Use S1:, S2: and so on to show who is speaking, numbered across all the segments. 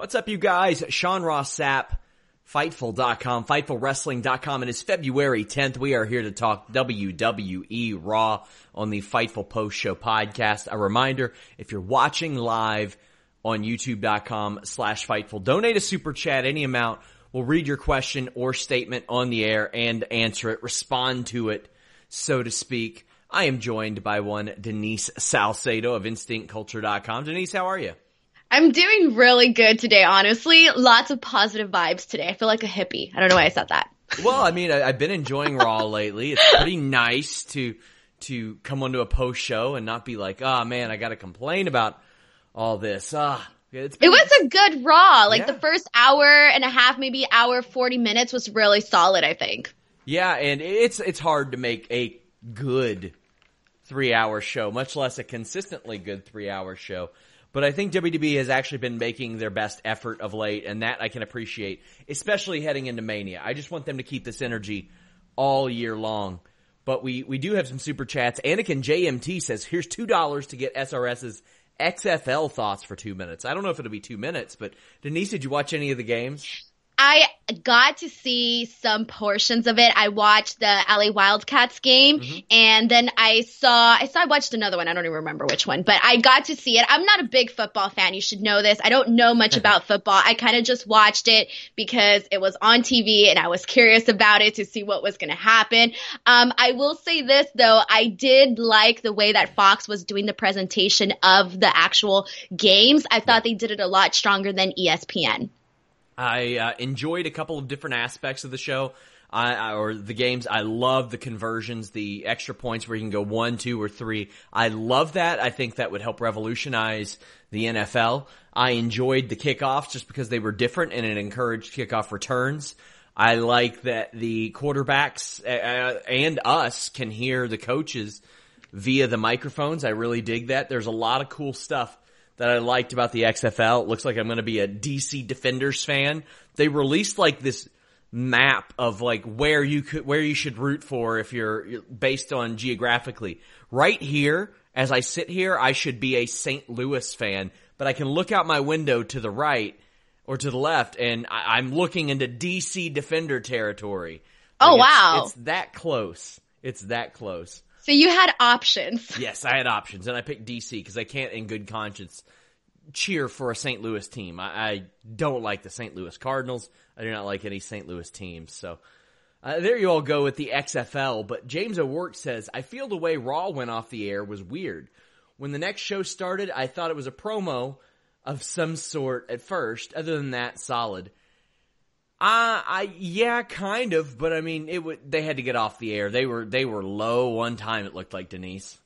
S1: What's up, you guys? Sean Ross Sapp, Fightful.com, FightfulWrestling.com. It is February 10th. We are here to talk WWE Raw on the Fightful Post Show podcast. A reminder, if you're watching live on YouTube.com slash Fightful, donate a super chat, any amount. We'll read your question or statement on the air and answer it, respond to it, so to speak. I am joined by one Denise Salcedo of InstinctCulture.com. Denise, how are you?
S2: I'm doing really good today, honestly. Lots of positive vibes today. I feel like a hippie. I don't know why I said that.
S1: Well, I mean, I, have been enjoying Raw lately. It's pretty nice to to come onto a post show and not be like, oh man, I got to complain about all this. Ah,
S2: it was a good Raw. Like yeah. the first hour and a half, maybe hour forty minutes was really solid. I think.
S1: Yeah, and it's it's hard to make a good three hour show, much less a consistently good three hour show. But I think WWE has actually been making their best effort of late, and that I can appreciate, especially heading into Mania. I just want them to keep this energy all year long. But we, we do have some super chats. Anakin JMT says, here's $2 to get SRS's XFL thoughts for two minutes. I don't know if it'll be two minutes, but Denise, did you watch any of the games?
S2: I got to see some portions of it. I watched the LA Wildcats game mm-hmm. and then I saw, I saw, I watched another one. I don't even remember which one, but I got to see it. I'm not a big football fan. You should know this. I don't know much about football. I kind of just watched it because it was on TV and I was curious about it to see what was going to happen. Um, I will say this though. I did like the way that Fox was doing the presentation of the actual games. I thought they did it a lot stronger than ESPN.
S1: I uh, enjoyed a couple of different aspects of the show. I, or the games. I love the conversions, the extra points where you can go one, two, or three. I love that. I think that would help revolutionize the NFL. I enjoyed the kickoffs just because they were different and it encouraged kickoff returns. I like that the quarterbacks uh, and us can hear the coaches via the microphones. I really dig that. There's a lot of cool stuff that I liked about the XFL. It looks like I'm going to be a DC Defenders fan. They released like this map of like where you could, where you should root for if you're based on geographically. Right here, as I sit here, I should be a St. Louis fan, but I can look out my window to the right or to the left and I, am looking into DC Defender territory.
S2: Oh, like oh wow.
S1: It's, it's that close. It's that close.
S2: So you had options.
S1: Yes, I had options, and I picked DC because I can't, in good conscience, cheer for a St. Louis team. I, I, don't like the St. Louis Cardinals. I do not like any St. Louis teams. So uh, there you all go with the XFL. But James O'Work says, I feel the way Raw went off the air was weird. when the next show started, I thought it was a promo of some sort at first. Other than that, solid. Uh, I yeah, kind of, but I mean, it would. They had to get off the air. They were they were low one time. It looked like Denise.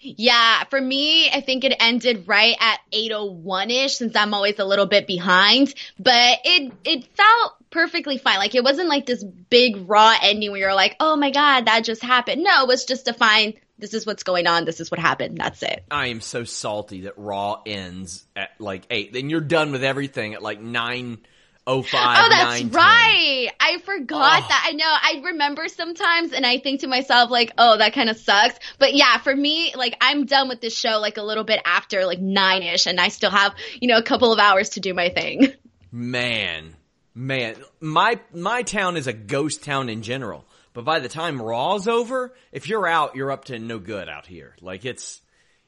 S2: Yeah, for me, I think it ended right at 801ish since I'm always a little bit behind, but it it felt perfectly fine. Like it wasn't like this big raw ending where you're like, "Oh my god, that just happened." No, it was just to find this is what's going on, this is what happened. That's it.
S1: I am so salty that Raw ends at like 8. Then you're done with everything at like 9 Oh,
S2: oh, that's right. I forgot oh. that. I know. I remember sometimes and I think to myself, like, oh, that kind of sucks. But yeah, for me, like, I'm done with this show like a little bit after like nine ish and I still have, you know, a couple of hours to do my thing.
S1: Man, man, my, my town is a ghost town in general. But by the time Raw's over, if you're out, you're up to no good out here. Like, it's,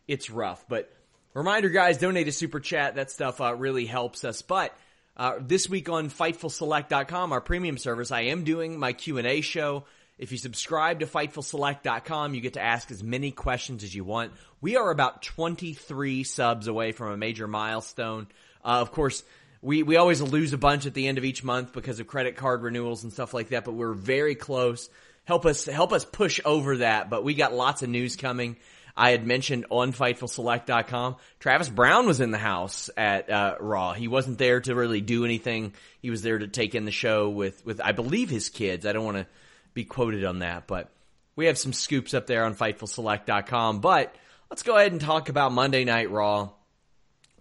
S1: it's rough. But reminder, guys, donate a super chat. That stuff uh, really helps us. But, uh, this week on FightfulSelect.com, our premium service, I am doing my Q&A show. If you subscribe to FightfulSelect.com, you get to ask as many questions as you want. We are about 23 subs away from a major milestone. Uh, of course, we, we always lose a bunch at the end of each month because of credit card renewals and stuff like that, but we're very close. Help us, help us push over that, but we got lots of news coming. I had mentioned on FightfulSelect.com, Travis Browne was in the house at uh, Raw. He wasn't there to really do anything. He was there to take in the show with, with I believe, his kids. I don't want to be quoted on that, but we have some scoops up there on FightfulSelect.com. But let's go ahead and talk about Monday Night Raw.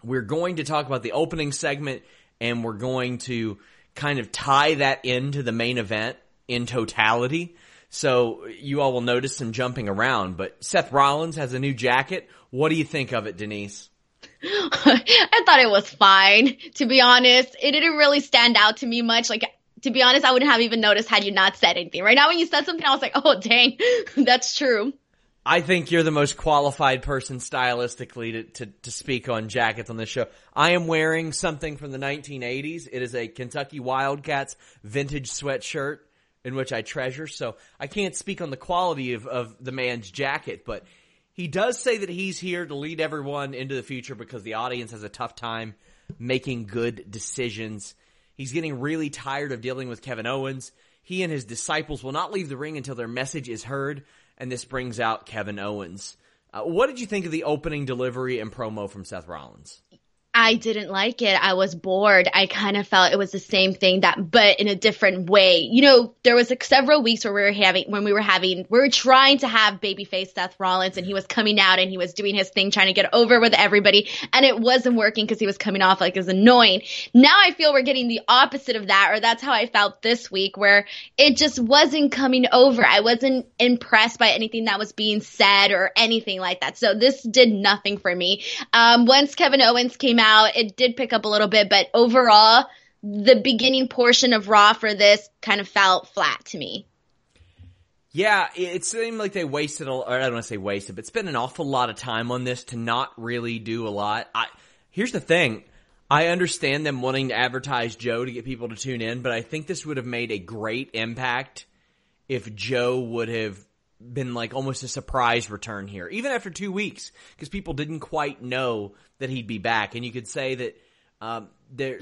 S1: We're going to talk about the opening segment, and we're going to kind of tie that into the main event in totality. So you all will notice some jumping around, but Seth Rollins has a new jacket. What do you think of it, Denise?
S2: I thought it was fine, to be honest. It didn't really stand out to me much. Like, to be honest, I wouldn't have even noticed had you not said anything. Right now, when you said something, I was like, oh, dang, that's true.
S1: I think you're the most qualified person stylistically to, to, to, speak on jackets on this show. I am wearing something from the 1980s. It is a Kentucky Wildcats vintage sweatshirt in which I treasure. So I can't speak on the quality of, of the man's jacket, but he does say that he's here to lead everyone into the future because the audience has a tough time making good decisions. He's getting really tired of dealing with Kevin Owens. He and his disciples will not leave the ring until their message is heard, and this brings out Kevin Owens. Uh, what did you think of the opening delivery and promo from Seth Rollins?
S2: I didn't like it. I was bored. I kind of felt it was the same thing that, but in a different way. You know, there was like several weeks where we were having, when we were having, we were trying to have babyface Seth Rollins and he was coming out and he was doing his thing, trying to get over with everybody. And it wasn't working because he was coming off like as annoying. Now I feel we're getting the opposite of that, or that's how I felt this week where it just wasn't coming over. I wasn't impressed by anything that was being said or anything like that. So this did nothing for me. Um, once Kevin Owens came out. It did pick up a little bit, but overall, the beginning portion of Raw for this kind of felt flat to me.
S1: Yeah, it seemed like they wasted, a, or I don't want to say wasted, but spent an awful lot of time on this to not really do a lot. I, here's the thing. I understand them wanting to advertise Joe to get people to tune in, but I think this would have made a great impact if Joe would have been like almost a surprise return here, even after two weeks, because people didn't quite know that he'd be back, and you could say that um, there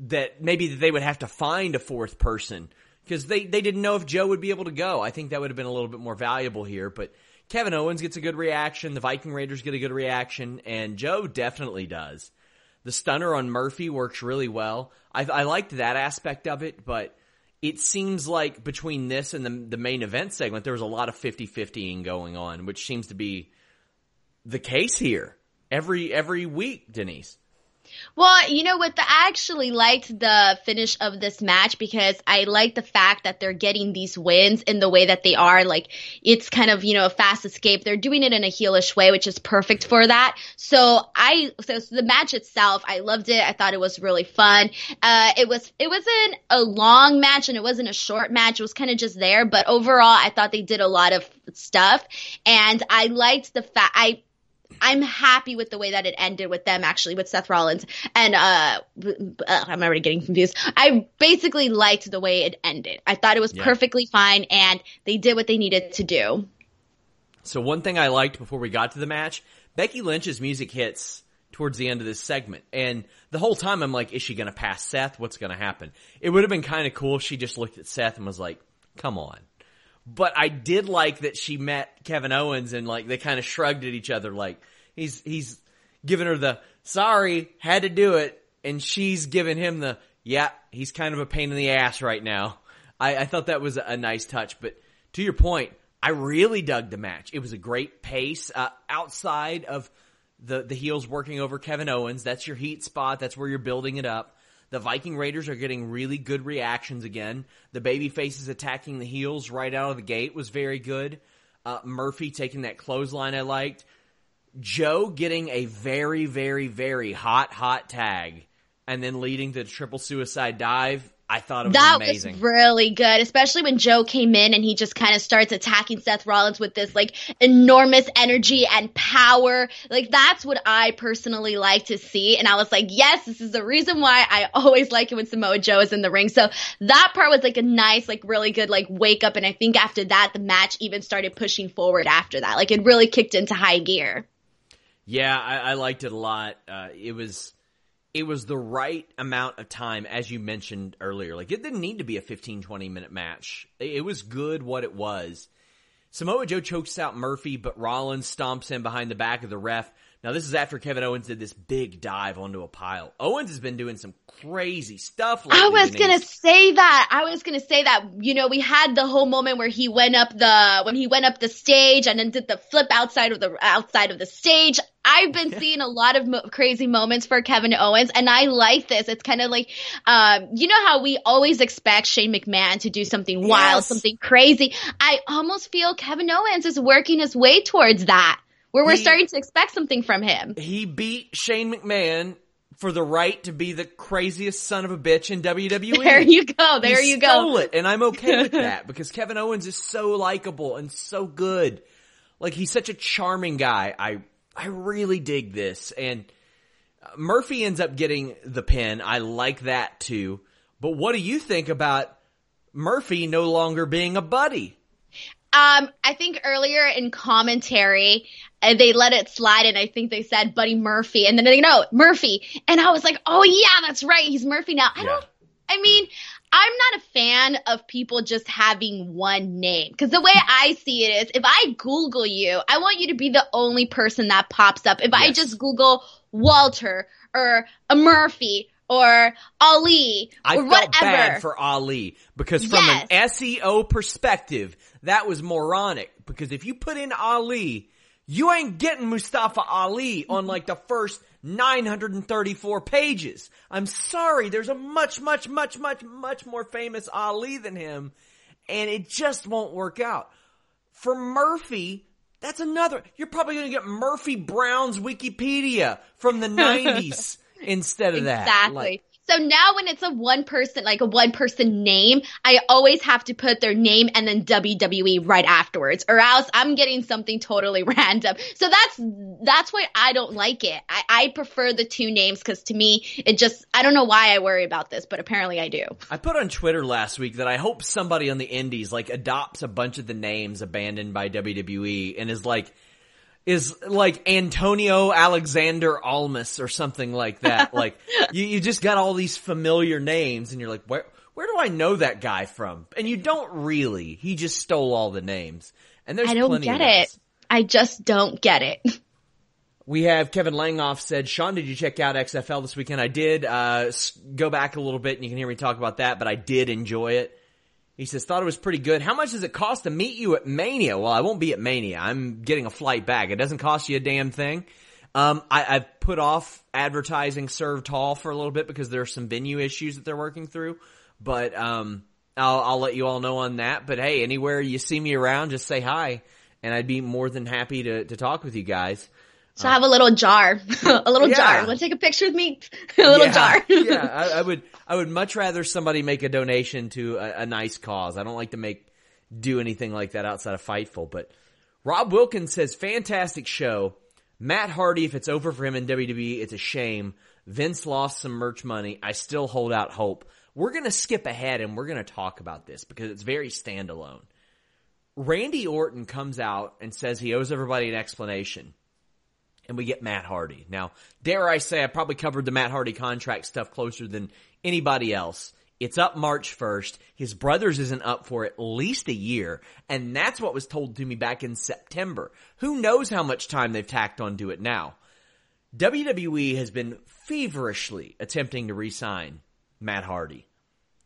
S1: that maybe they would have to find a fourth person because they they didn't know if Joe would be able to go. I think that would have been a little bit more valuable here, but. Kevin Owens gets a good reaction. The Viking Raiders get a good reaction, and Joe definitely does. The stunner on Murphy works really well. I, I liked that aspect of it, but it seems like between this and the, the main event segment, there was a lot of 50-50ing going on, which seems to be the case here every every week, Denise.
S2: Well, you know what? I actually liked the finish of this match because I like the fact that they're getting these wins in the way that they are. Like, it's kind of, you know, a fast escape. They're doing it in a heelish way, which is perfect for that. So I, so, so the match itself, I loved it. I thought it was really fun. Uh, it was, it wasn't a long match and it wasn't a short match. It was kind of just there, but overall, I thought they did a lot of stuff and I liked the fact, I, I'm happy with the way that it ended with them actually with Seth Rollins and uh, I'm already getting confused. I basically liked the way it ended. I thought it was yeah. perfectly fine and they did what they needed to do.
S1: So one thing I liked before we got to the match, Becky Lynch's music hits towards the end of this segment. And the whole time I'm like, is she going to pass Seth? What's going to happen? It would have been kind of cool if she just looked at Seth and was like, come on. But I did like that she met Kevin Owens and like they kind of shrugged at each other like he's, he's giving her the sorry, had to do it. And she's giving him the, yeah, he's kind of a pain in the ass right now. I, I thought that was a nice touch. But to your point, I really dug the match. It was a great pace uh, outside of the the heels working over Kevin Owens. That's your heat spot. That's where you're building it up. The Viking Raiders are getting really good reactions again. The baby faces attacking the heels right out of the gate was very good. Uh, Murphy taking that clothesline I liked. Joe getting a very, very, very hot, hot tag and then leading to the triple suicide dive I thought it was
S2: that
S1: amazing.
S2: was really good, especially when Joe came in and he just kind of starts attacking Seth Rollins with this like enormous energy and power. Like that's what I personally like to see. And I was like, yes, this is the reason why I always like it when Samoa Joe is in the ring. So that part was like a nice, like really good, like wake up. And I think after that, the match even started pushing forward after that. Like it really kicked into high gear.
S1: Yeah, I, I liked it a lot. Uh, it was it was the right amount of time, as you mentioned earlier. Like, it didn't need to be a 15, 20 minute match. It was good what it was. Samoa Joe chokes out Murphy, but Rollins stomps him behind the back of the ref. Now, this is after Kevin Owens did this big dive onto a pile. Owens has been doing some crazy stuff.
S2: I was going to say that. I was going to say that, you know, we had the whole moment where he went up the, when he went up the stage and then did the flip outside of the, outside of the stage. I've been seeing a lot of mo- crazy moments for Kevin Owens, and I like this. It's kind of like, um, you know how we always expect Shane McMahon to do something yes. wild, something crazy. I almost feel Kevin Owens is working his way towards that where we're he, starting to expect something from him.
S1: He beat Shane McMahon for the right to be the craziest son of a bitch in WWE.
S2: There you go. There
S1: he
S2: you
S1: stole go. it, and I'm okay with that because Kevin Owens is so likable and so good. Like he's such a charming guy. I I really dig this, and Murphy ends up getting the pin. I like that too. But what do you think about Murphy no longer being a buddy?
S2: Um, I think earlier in commentary, uh, they let it slide, and I think they said Buddy Murphy, and then they know Murphy, and I was like, oh yeah, that's right, he's Murphy now. I yeah. don't. I mean, I'm not a fan of people just having one name because the way I see it is, if I Google you, I want you to be the only person that pops up. If yes. I just Google Walter or a Murphy or Ali
S1: I
S2: or whatever.
S1: bad for Ali because from yes. an SEO perspective, that was moronic. Because if you put in Ali, you ain't getting Mustafa Ali on like the first 934 pages. I'm sorry, there's a much, much, much, much, much more famous Ali than him, and it just won't work out. For Murphy, that's another. You're probably going to get Murphy Brown's Wikipedia from the 90s instead of
S2: exactly.
S1: that.
S2: Exactly. Like, so now when it's a one person, like a one person name, I always have to put their name and then WWE right afterwards or else I'm getting something totally random. So that's, that's why I don't like it. I, I prefer the two names because to me, it just, I don't know why I worry about this, but apparently I do.
S1: I put on Twitter last week that I hope somebody on the indies like adopts a bunch of the names abandoned by WWE and is like, is like Antonio Alexander Almas or something like that. like you, you just got all these familiar names and you're like, where, where do I know that guy from? And you don't really. He just stole all the names. And there's
S2: I don't get it. I just don't get it.
S1: We have Kevin Langoff said, Sean, did you check out XFL this weekend? I did. Uh, go back a little bit and you can hear me talk about that, but I did enjoy it. He says, thought it was pretty good. How much does it cost to meet you at Mania? Well, I won't be at Mania. I'm getting a flight back. It doesn't cost you a damn thing. Um, I, have put off advertising Served Tall for a little bit because there are some venue issues that they're working through. But, um, I'll, I'll let you all know on that. But hey, anywhere you see me around, just say hi. And I'd be more than happy to, to talk with you guys.
S2: So uh, have a little jar, a little yeah. jar. Want to take a picture with me? a little
S1: yeah,
S2: jar.
S1: yeah, I, I, would. I would much rather somebody make a donation to a, a, nice cause. I don't like to make do anything like that outside of Fightful. But Rob Wilkins says, fantastic show. Matt Hardy, if it's over for him in WWE, it's a shame. Vince lost some merch money. I still hold out hope. We're going to skip ahead and we're going to talk about this because it's very standalone. Randy Orton comes out and says he owes everybody an explanation and we get Matt Hardy. Now, dare I say, I probably covered the Matt Hardy contract stuff closer than anybody else. It's up March 1st. His brothers isn't up for at least a year. And that's what was told to me back in September. Who knows how much time they've tacked on to it now? WWE has been feverishly attempting to re-sign Matt Hardy.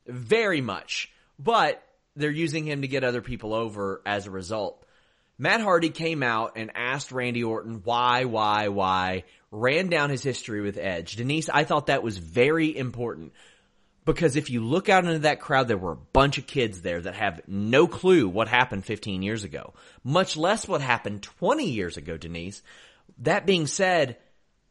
S1: Very much. But they're using him to get other people over as a result. Matt Hardy came out and asked Randy Orton why, why, why, ran down his history with Edge. Denise, I thought that was very important because if you look out into that crowd, there were a bunch of kids there that have no clue what happened 15 years ago, much less what happened 20 years ago, Denise. That being said,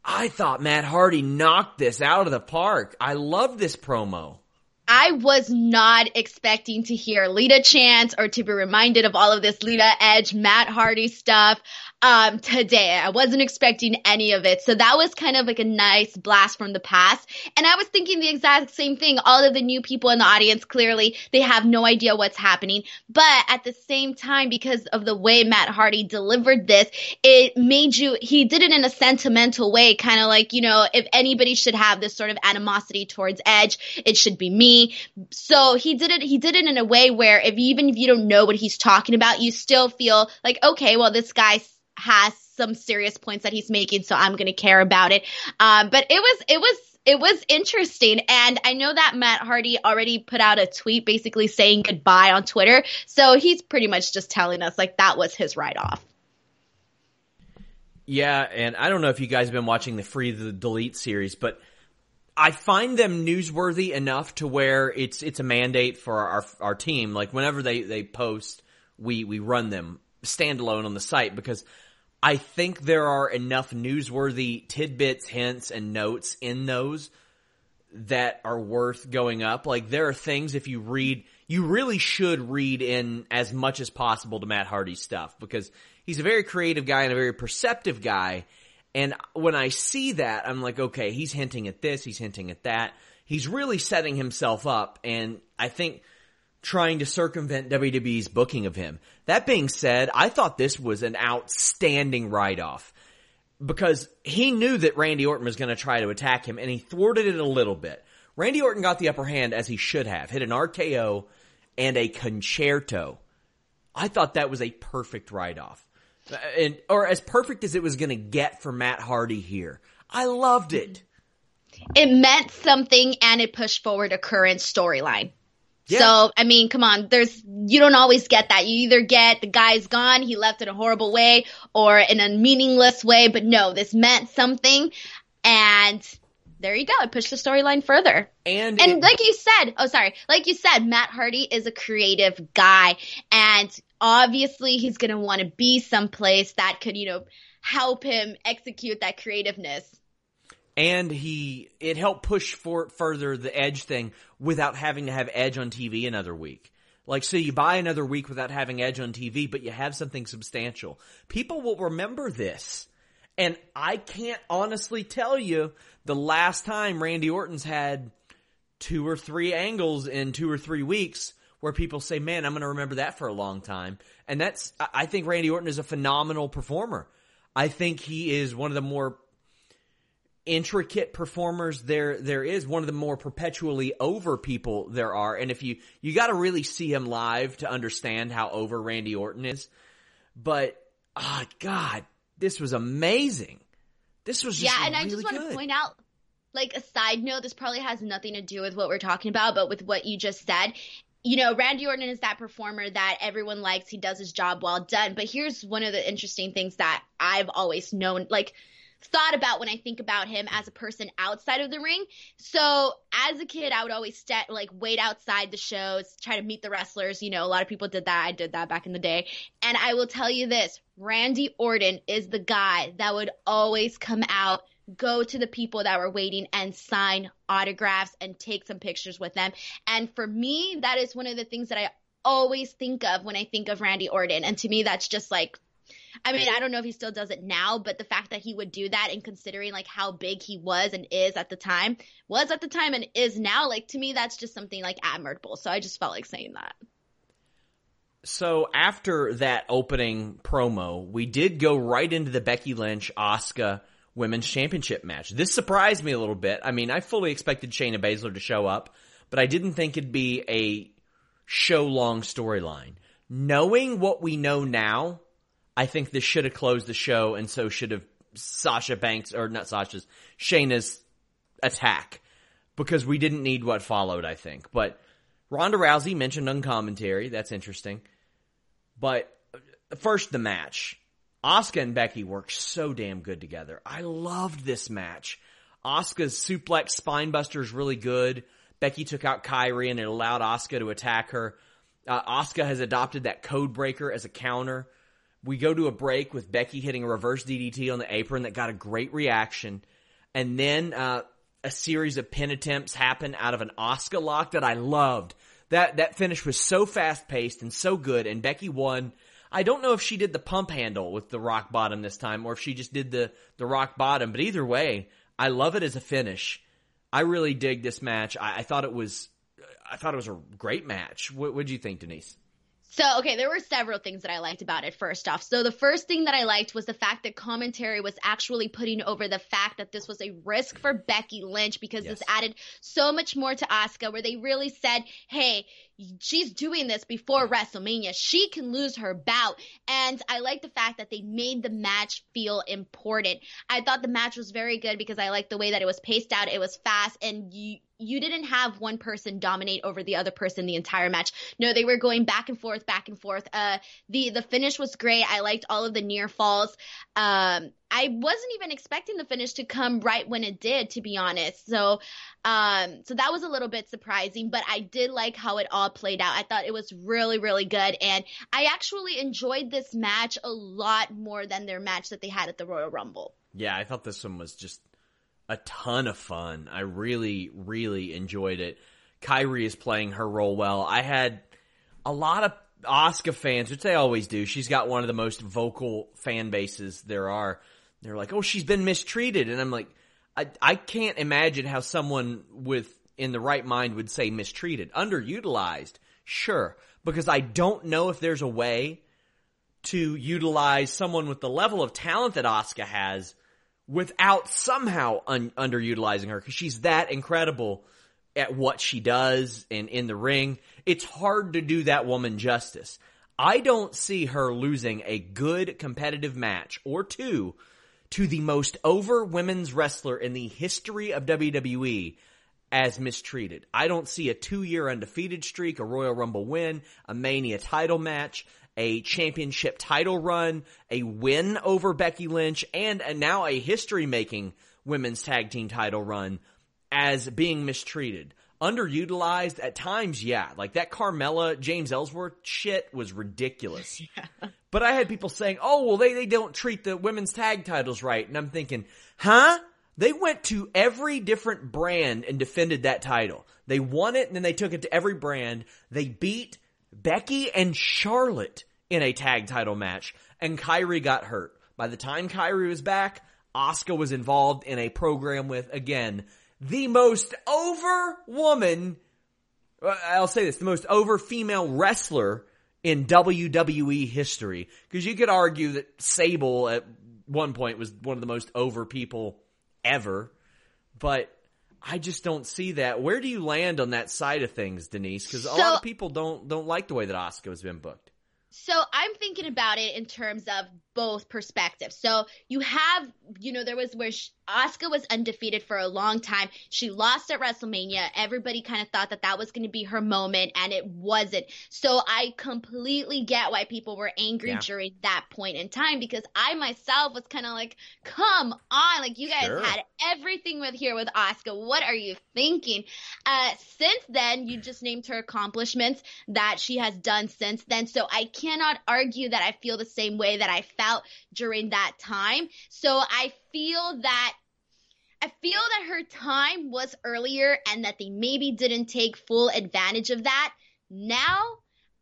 S1: I thought Matt Hardy knocked this out of the park. I love this promo.
S2: I was not expecting to hear Lita chants or to be reminded of all of this Lita Edge, Matt Hardy stuff um, today. I wasn't expecting any of it. So that was kind of like a nice blast from the past. And I was thinking the exact same thing. All of the new people in the audience, clearly, they have no idea what's happening. But at the same time, because of the way Matt Hardy delivered this, it made you, he did it in a sentimental way, kind of like, you know, if anybody should have this sort of animosity towards Edge, it should be me. So he did it, he did it in a way where if even if you don't know what he's talking about, you still feel like, okay, well, this guy has some serious points that he's making, so I'm going to care about it. Um, but it was, it was, it was interesting. And I know that Matt Hardy already put out a tweet basically saying goodbye on Twitter. So he's pretty much just telling us like that was his write off.
S1: Yeah, and I don't know if you guys have been watching the Free the Delete series, but I find them newsworthy enough to where it's it's a mandate for our our team. Like whenever they they post, we we run them standalone on the site because I think there are enough newsworthy tidbits, hints, and notes in those that are worth going up. Like there are things if you read, you really should read in as much as possible to Matt Hardy's stuff because he's a very creative guy and a very perceptive guy. And when I see that, I'm like, okay, he's hinting at this, he's hinting at that. He's really setting himself up. And I think trying to circumvent WWE's booking of him. That being said, I thought this was an outstanding write-off because he knew that Randy Orton was going to try to attack him and he thwarted it a little bit. Randy Orton got the upper hand as he should have, hit an RKO and a Con-Chair-To. I thought that was a perfect write-off. Uh, and, or as perfect as it was going to get for Matt Hardy here. I loved it.
S2: It meant something and it pushed forward a current storyline. Yeah. So, I mean, come on, there's, you don't always get that. You either get the guy's gone, he left in a horrible way, or in a meaningless way, but no, this meant something, and there you go. It pushed the storyline further.
S1: And,
S2: and
S1: it,
S2: like you said, oh, sorry, like you said, Matt Hardy is a creative guy, and obviously he's gonna want to be someplace that could, you know, help him execute that creativeness
S1: and he it helped push for further the edge thing without having to have edge on TV another week. Like, so you buy another week without having edge on TV, but you have something substantial. People will remember this. And I can't honestly tell you the last time Randy Orton's had two or three angles in two or three weeks where people say, man, I'm going to remember that for a long time. And that's, I think Randy Orton is a phenomenal performer. I think he is one of the more intricate performers there there is one of the more perpetually over people there are and if you you got to really see him live to understand how over Randy Orton is but oh god this was amazing this was
S2: yeah and
S1: really
S2: I just want
S1: good.
S2: to point out like a side note this probably has nothing to do with what we're talking about but with what you just said you know, Randy Orton is that performer that everyone likes. He does his job well done. But here's one of the interesting things that I've always known. Like, thought about when I think about him as a person outside of the ring. So as a kid, I would always st- like wait outside the shows, try to meet the wrestlers. You know, a lot of people did that. I did that back in the day. And I will tell you this, Randy Orton is the guy that would always come out go to the people that were waiting and sign autographs and take some pictures with them. And for me, that is one of the things that I always think of when I think of Randy Orton. And to me, that's just like I mean, I don't know if he still does it now, but the fact that he would do that and considering like how big he was and is at the time, was at the time and is now, like to me, that's just something like admirable. So I just felt like saying that.
S1: So after that opening promo, we did go right into the Becky Lynch Asuka Women's Championship match. This surprised me a little bit. I mean, I fully expected Shayna Baszler to show up, but I didn't think it'd be a show long storyline. Knowing what we know now, I think this should have closed the show, and so should have Sasha Banks or not Sasha's Shayna's attack because we didn't need what followed. I think, but Ronda Rousey mentioned on commentary. That's interesting. But first, the match. Asuka and Becky worked so damn good together. I loved this match. Asuka's suplex spinebuster is really good. Becky took out Kairi and it allowed Asuka to attack her. Uh, Asuka has adopted that code breaker as a counter. We go to a break with Becky hitting a reverse DDT on the apron that got a great reaction. And then uh, a series of pin attempts happen out of an Asuka lock that I loved. That that finish was so fast paced and so good, and Becky won. I don't know if she did the pump handle with the rock bottom this time, or if she just did the the rock bottom. But either way, I love it as a finish. I really dig this match. I, I thought it was, I thought it was a great match. What did you think, Denise?
S2: So, okay, there were several things that I liked about it first off. So, the first thing that I liked was the fact that commentary was actually putting over the fact that this was a risk for Becky Lynch because yes. this added so much more to Asuka, where they really said, hey, she's doing this before WrestleMania. She can lose her bout. And I like the fact that they made the match feel important. I thought the match was very good because I liked the way that it was paced out. It was fast and you, you didn't have one person dominate over the other person the entire match. No, they were going back and forth, back and forth. Uh, the the finish was great. I liked all of the near falls. Um, I wasn't even expecting the finish to come right when it did, to be honest. So, um, so that was a little bit surprising, but I did like how it all played out. I thought it was really, really good, and I actually enjoyed this match a lot more than their match that they had at the Royal Rumble.
S1: Yeah, I thought this one was just a ton of fun. I really, really enjoyed it. Kairi is playing her role well. I had a lot of Asuka fans, which they always do. She's got one of the most vocal fan bases there are. They're like, "Oh, she's been mistreated," and I'm like, I I can't imagine how someone with in the right mind would say mistreated, underutilized. Sure, because I don't know if there's a way to utilize someone with the level of talent that Asuka has without somehow un- underutilizing her because she's that incredible at what she does and in the ring. It's hard to do that woman justice. I don't see her losing a good competitive match or two to the most over women's wrestler in the history of WWE as mistreated. I don't see a two year undefeated streak, a Royal Rumble win, a Mania title match, a championship title run, a win over Becky Lynch, and a, now a history making women's tag team title run as being mistreated. Underutilized at times, yeah. Like that Carmella James Ellsworth shit was ridiculous. Yeah. But I had people saying, oh, well, they, they don't treat the women's tag titles right. And I'm thinking, huh? They went to every different brand and defended that title. They won it and then they took it to every brand. They beat Becky and Charlotte in a tag title match, and Kairi got hurt. By the time Kairi was back, Asuka was involved in a program with, again, the most over woman, I'll say this, the most over female wrestler in WWE history. Because you could argue that Sable at one point was one of the most over people ever, but I just don't see that. Where do you land on that side of things, Denise? Because so, a lot of people don't don't like the way that Asuka has been booked.
S2: So I'm thinking about it in terms of both perspectives. So you have, you know, there was where Asuka was undefeated for a long time. She lost at WrestleMania. Everybody kind of thought that that was going to be her moment, and it wasn't. So I completely get why people were angry yeah. during that point in time because I myself was kind of like, "Come on, like you guys sure. had everything with here with Asuka. What are you thinking?" Uh, since then, you just named her accomplishments that she has done since then. So I cannot argue that I feel the same way that I felt during that time. So I feel that I feel that her time was earlier and that they maybe didn't take full advantage of that. Now,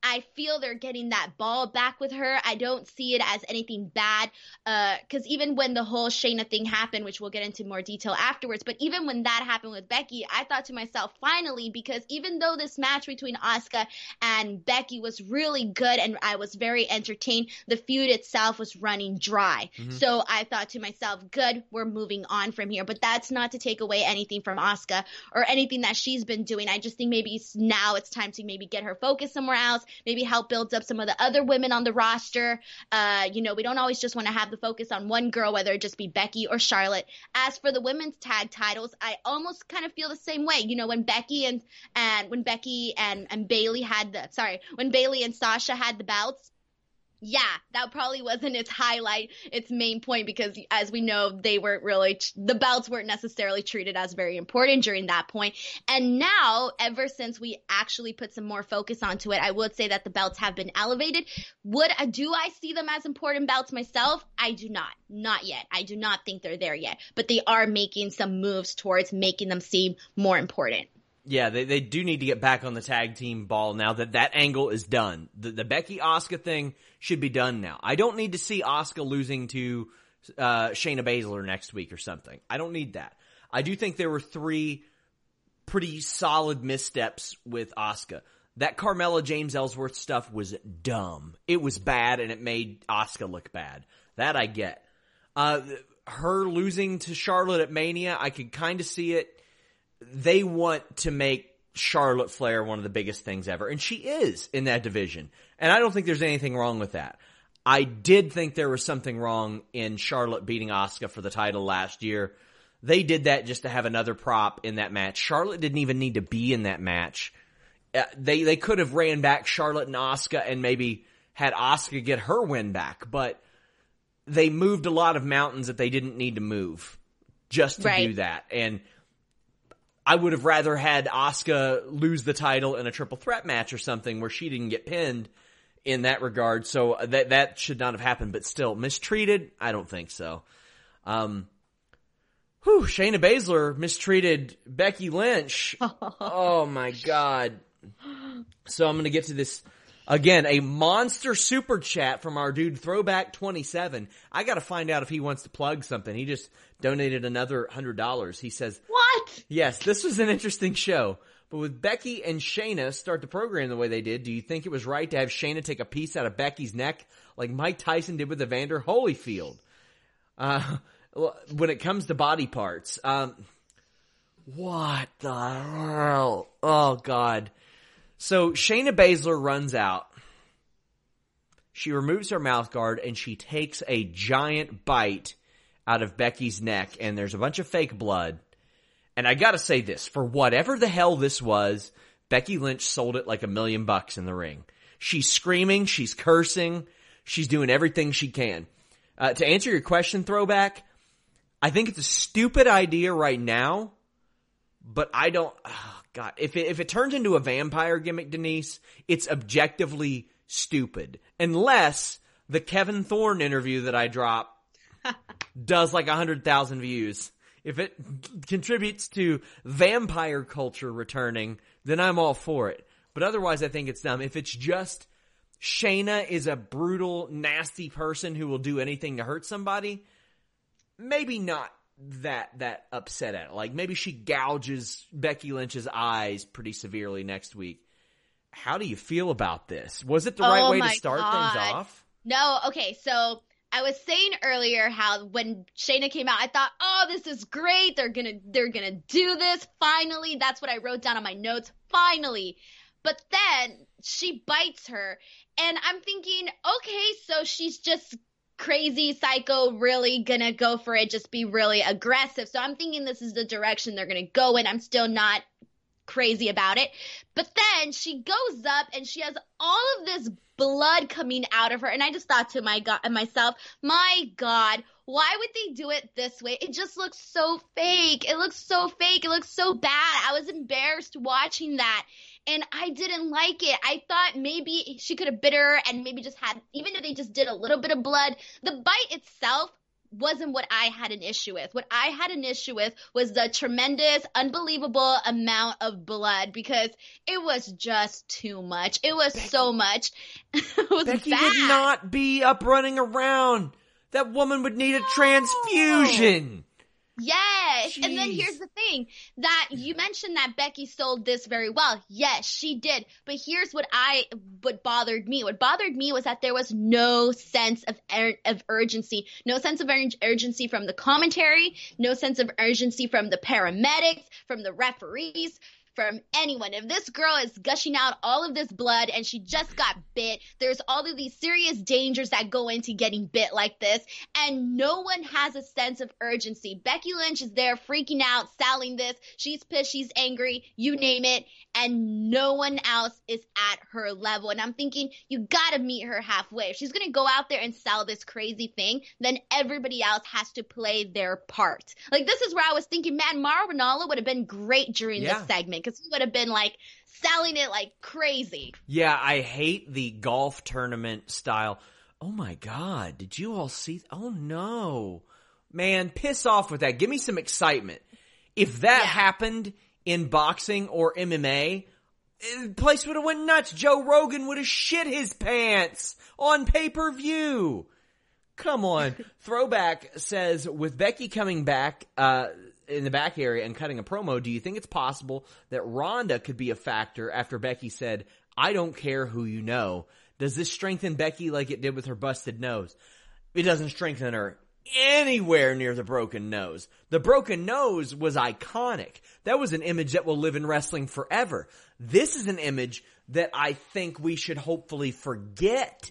S2: I feel they're getting that ball back with her. I don't see it as anything bad. Because uh, even when the whole Shayna thing happened, which we'll get into more detail afterwards, but even when that happened with Becky, I thought to myself, finally, because even though this match between Asuka and Becky was really good and I was very entertained, the feud itself was running dry. Mm-hmm. So I thought to myself, good, we're moving on from here. But that's not to take away anything from Asuka or anything that she's been doing. I just think maybe now it's time to maybe get her focus somewhere else, maybe help build up some of the other women on the roster. Uh, you know, we don't always just want to have the focus on one girl, whether it just be Becky or Charlotte. As for the women's tag titles, I almost kind of feel the same way. You know, when Becky and and when Becky and and Bayley had the sorry, when Bayley and Sasha had the belts, yeah, that probably wasn't its highlight, its main point, because as we know, they weren't really, the belts weren't necessarily treated as very important during that point. And now, ever since we actually put some more focus onto it, I would say that the belts have been elevated. Would, uh, do I see them as important belts myself? I do not. Not yet. I do not think they're there yet, but they are making some moves towards making them seem more important.
S1: Yeah, they, they do need to get back on the tag team ball now that that angle is done. The, the Becky Asuka thing should be done now. I don't need to see Asuka losing to uh, Shayna Baszler next week or something. I don't need that. I do think there were three pretty solid missteps with Asuka. That Carmella James Ellsworth stuff was dumb. It was bad and it made Asuka look bad. That I get. Uh, her losing to Charlotte at Mania, I could kind of see it they want to make Charlotte Flair one of the biggest things ever, and she is in that division. And I don't think there's anything wrong with that. I did think there was something wrong in Charlotte beating Asuka for the title last year. They did that just to have another prop in that match. Charlotte didn't even need to be in that match. Uh, they they could have ran back Charlotte and Asuka and maybe had Asuka get her win back, but they moved a lot of mountains that they didn't need to move just to right. do that. And I would have rather had Asuka lose the title in a triple threat match or something where she didn't get pinned in that regard. So that that should not have happened, but still mistreated. I don't think so. Um, whew, Shayna Baszler mistreated Becky Lynch. oh my god. So I'm going to get to this Again, a monster super chat from our dude Throwback 27. I got to find out if he wants to plug something. He just donated another $100. He says,
S2: What?
S1: Yes, this was an interesting show. But with Becky and Shayna start the program the way they did, do you think it was right to have Shayna take a piece out of Becky's neck like Mike Tyson did with Evander Holyfield? Uh, when it comes to body parts, um, what the hell? Oh God. So Shayna Baszler runs out. She removes her mouth guard and she takes a giant bite out of Becky's neck and there's a bunch of fake blood. And I gotta say this, for whatever the hell this was, Becky Lynch sold it like a million bucks in the ring. She's screaming, she's cursing, she's doing everything she can. Uh, to answer your question, throwback, I think it's a stupid idea right now, but I don't, oh God, if it, if it turns into a vampire gimmick, Denise, it's objectively stupid. Unless the Kevin Thorn interview that I drop does like a hundred thousand views. If it contributes to vampire culture returning, then I'm all for it. But otherwise, I think it's dumb. If it's just Shayna is a brutal, nasty person who will do anything to hurt somebody, maybe not that that upset at it. Like maybe she gouges Becky Lynch's eyes pretty severely next week. How do you feel about this? Was it the right
S2: oh
S1: way to start
S2: God.
S1: things off?
S2: No, okay, so I was saying earlier how when Shayna came out, I thought, "Oh, this is great. They're going to they're going to do this finally." That's what I wrote down on my notes. Finally. But then she bites her and I'm thinking, "Okay, so she's just crazy psycho really gonna go for it just be really aggressive. So i'm thinking this is the direction they're gonna go in. I'm still not crazy about it. But then she goes up and she has all of this blood coming out of her. And i just thought to my god myself my god why would they do it this way? It just looks so fake. It looks so fake. It looks so bad. I was embarrassed watching that and I didn't like it. I thought maybe she could have bit her and maybe just had, even if they just did a little bit of blood, the bite itself wasn't what I had an issue with. What I had an issue with was the tremendous, unbelievable amount of blood because it was just too much. It was Becky, so much. it was
S1: Becky
S2: bad.
S1: would not be up running around. That woman would need a transfusion.
S2: Yes. Jeez. And then here's the thing that you mentioned that Becky sold this very well. Yes, she did. But here's what I, what bothered me. What bothered me was that there was no sense of, er- of urgency, no sense of ur- urgency from the commentary, no sense of urgency from the paramedics, from the referees, from anyone. If this girl is gushing out all of this blood and she just got bit, there's all of these serious dangers that go into getting bit like this, and no one has a sense of urgency. Becky Lynch is there freaking out, selling this. She's pissed, she's angry, you name it, and no one else is at her level. And I'm thinking, you gotta meet her halfway. If she's gonna go out there and sell this crazy thing, then everybody else has to play their part. Like, this is where I was thinking, man, Mauro Ranallo would have been great during yeah. this segment because he would have been like selling it like crazy.
S1: Yeah, I hate the golf tournament style. Oh my god, did you all see? Oh no. Man, piss off with that. Give me some excitement. If that yeah. happened in boxing or MMA, the place would have went nuts. Joe Rogan would have shit his pants on pay-per-view. Come on. Throwback says, with Becky coming back, uh, in the back area and cutting a promo, do you think it's possible that Ronda could be a factor after Becky said, I don't care who you know? Does this strengthen Becky like it did with her busted nose? It doesn't strengthen her anywhere near the broken nose. The broken nose was iconic. That was an image that will live in wrestling forever. This is an image that I think we should hopefully forget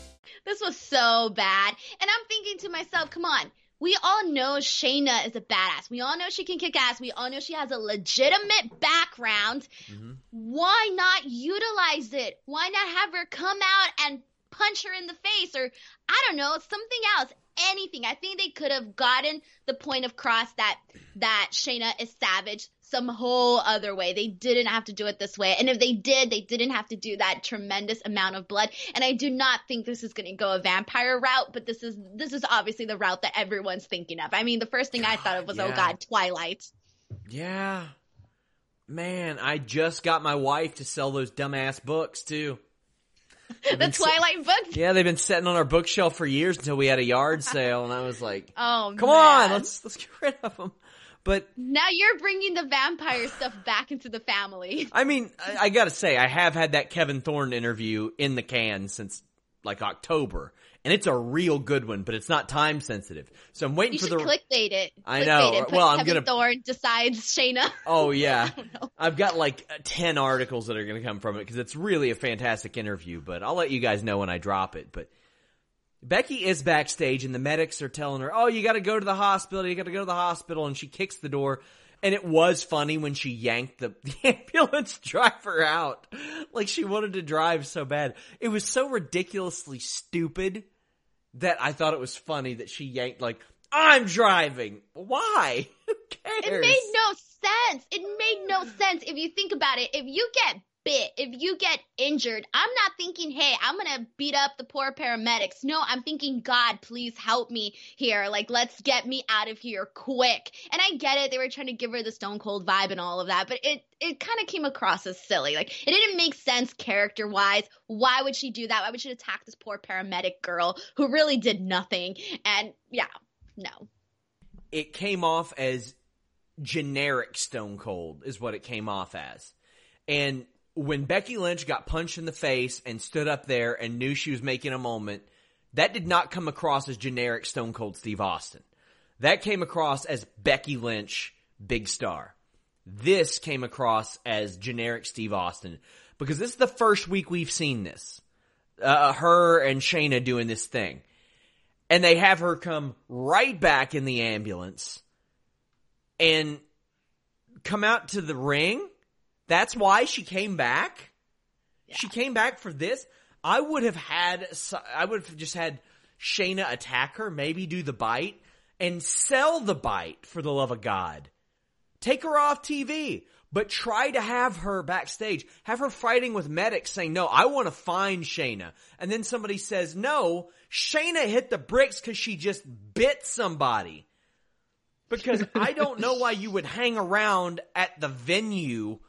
S2: This was so bad. And I'm thinking to myself, come on. We all know Shayna is a badass. We all know she can kick ass. We all know she has a legitimate background. Mm-hmm. Why not utilize it? Why not have her come out and punch her in the face or I don't know, something else anything. I think they could have gotten the point of cross that that Shayna is savage some whole other way. They didn't have to do it this way. And if they did, they didn't have to do that tremendous amount of blood. And I do not think this is going to go a vampire route, but this is this is obviously the route that everyone's thinking of. I mean, the first thing I thought of was, oh yeah. oh god, Twilight.
S1: Yeah. Man, I just got my wife to sell those dumbass books too.
S2: the Twilight se- books.
S1: Yeah, they've been sitting on our bookshelf for years until we had a yard sale, and I was like,
S2: "Oh,
S1: come
S2: man.
S1: on, let's let's get rid of them." But
S2: now you're bringing the vampire stuff back into the family.
S1: I mean, I, I got to say, I have had that Kevin Thorn interview in the can since like October, and it's a real good one, but it's not time sensitive. So I'm waiting
S2: you
S1: for
S2: the
S1: clickbait
S2: it.
S1: I know.
S2: It.
S1: well,
S2: I'm
S1: Kevin gonna
S2: Thorn decides Shayna.
S1: Oh yeah, I've got like uh, ten articles that are going to come from it because it's really a fantastic interview. But I'll let you guys know when I drop it. But Becky is backstage and the medics are telling her, "Oh, you got to go to the hospital. You got to go to the hospital." And she kicks the door. And it was funny when she yanked the, the ambulance driver out. Like she wanted to drive so bad. It was so ridiculously stupid that I thought it was funny that she yanked like, I'm driving. Why? Who cares?
S2: It made no sense. It made no sense if you think about it. If you get bit. If you get injured, I'm not thinking, hey, I'm gonna beat up the poor paramedics. No, I'm thinking, God, please help me here. Like, let's get me out of here quick. And I get it, they were trying to give her the stone cold vibe and all of that, but it it kind of came across as silly. Like, it didn't make sense character wise. Why would she do that? Why would she attack this poor paramedic girl who really did nothing? And yeah, no.
S1: It came off as generic Stone Cold, is what it came off as. And when Becky Lynch got punched in the face and stood up there and knew she was making a moment, that did not come across as generic Stone Cold Steve Austin. That came across as Becky Lynch, big star. This came across as generic Steve Austin because this is the first week we've seen this. Uh, her and Shayna doing this thing. And they have her come right back in the ambulance and come out to the ring that's why she came back. Yeah. She came back for this. I would have had, I would have just had Shayna attack her, maybe do the bite, and sell the bite for the love of God. Take her off TV, but try to have her backstage. Have her fighting with medics saying, no, I want to find Shayna. And then somebody says, no, Shayna hit the bricks because she just bit somebody. Because I don't know why you would hang around at the venue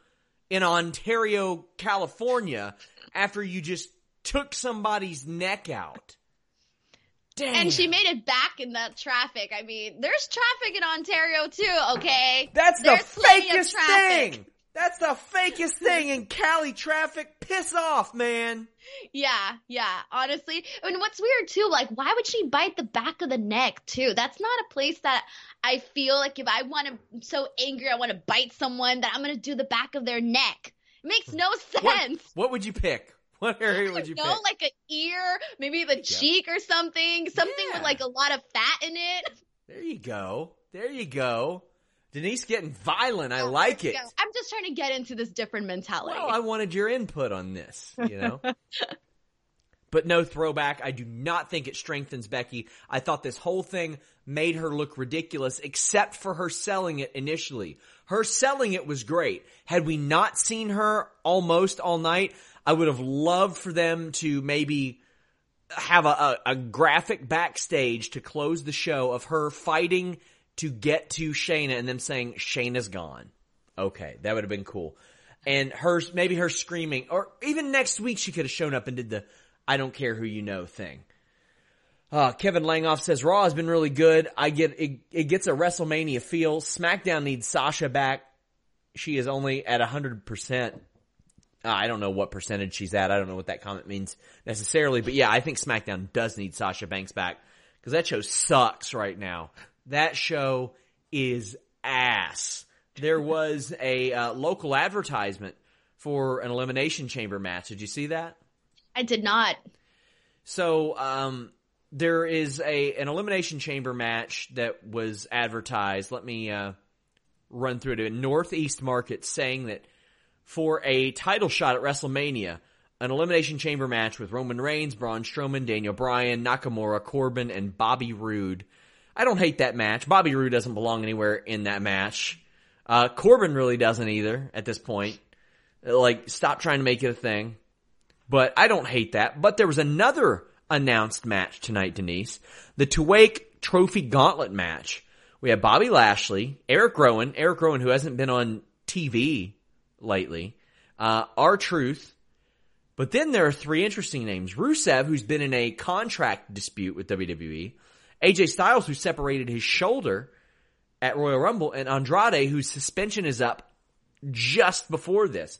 S1: in Ontario, California after you just took somebody's neck out. Damn.
S2: And she made it back in that traffic. I mean, there's traffic in Ontario too, okay?
S1: That's there's the fakest thing. That's the fakest thing in Cali traffic. Piss off, man.
S2: Yeah, yeah, honestly. And what's weird too, like, why would she bite the back of the neck too? That's not a place that I feel like if I want to, I'm so angry, I want to bite someone, that I'm going to do the back of their neck. It makes no sense.
S1: What, what would you pick? What area would you
S2: know,
S1: pick?
S2: like an ear, maybe the cheek or something, something yeah. with like a lot of fat in it.
S1: There you go. There you go. Denise getting violent. I oh, like it.
S2: I'm just trying to get into this different mentality.
S1: Well, I wanted your input on this, you know. but no throwback. I do not think it strengthens Becky. I thought this whole thing made her look ridiculous, except for her selling it initially. Her selling it was great. Had we not seen her almost all night, I would have loved for them to maybe have a, a, a graphic backstage to close the show of her fighting to get to Shayna and them saying Shayna's gone. Okay, that would have been cool. And her, maybe her screaming, or even next week she could have shown up and did the I don't care who you know thing. Uh, Kevin Langoff says Raw has been really good. I get it, it gets a WrestleMania feel. SmackDown needs Sasha back. She is only at hundred percent. Uh, I don't know what percentage she's at. I don't know what that comment means necessarily, but yeah, I think SmackDown does need Sasha Banks back because that show sucks right now. That show is ass. There was a uh, local advertisement for an elimination chamber match. Did you see that?
S2: I did not.
S1: So, um, there is a an elimination chamber match that was advertised. Let me uh, run through it. A Northeast Market saying that for a title shot at WrestleMania, an elimination chamber match with Roman Reigns, Braun Strowman, Daniel Bryan, Nakamura, Corbin, and Bobby Roode I don't hate that match. Bobby Roode doesn't belong anywhere in that match. Uh, Corbin really doesn't either at this point. Like, stop trying to make it a thing. But I don't hate that. But there was another announced match tonight, Denise. The Tuwaiq Trophy Gauntlet match. We have Bobby Lashley, Eric Rowan, Eric Rowan who hasn't been on TV lately, uh, R-Truth. But then there are three interesting names. Rusev, who's been in a contract dispute with WWE. AJ Styles, who separated his shoulder at Royal Rumble, and Andrade, whose suspension is up just before this.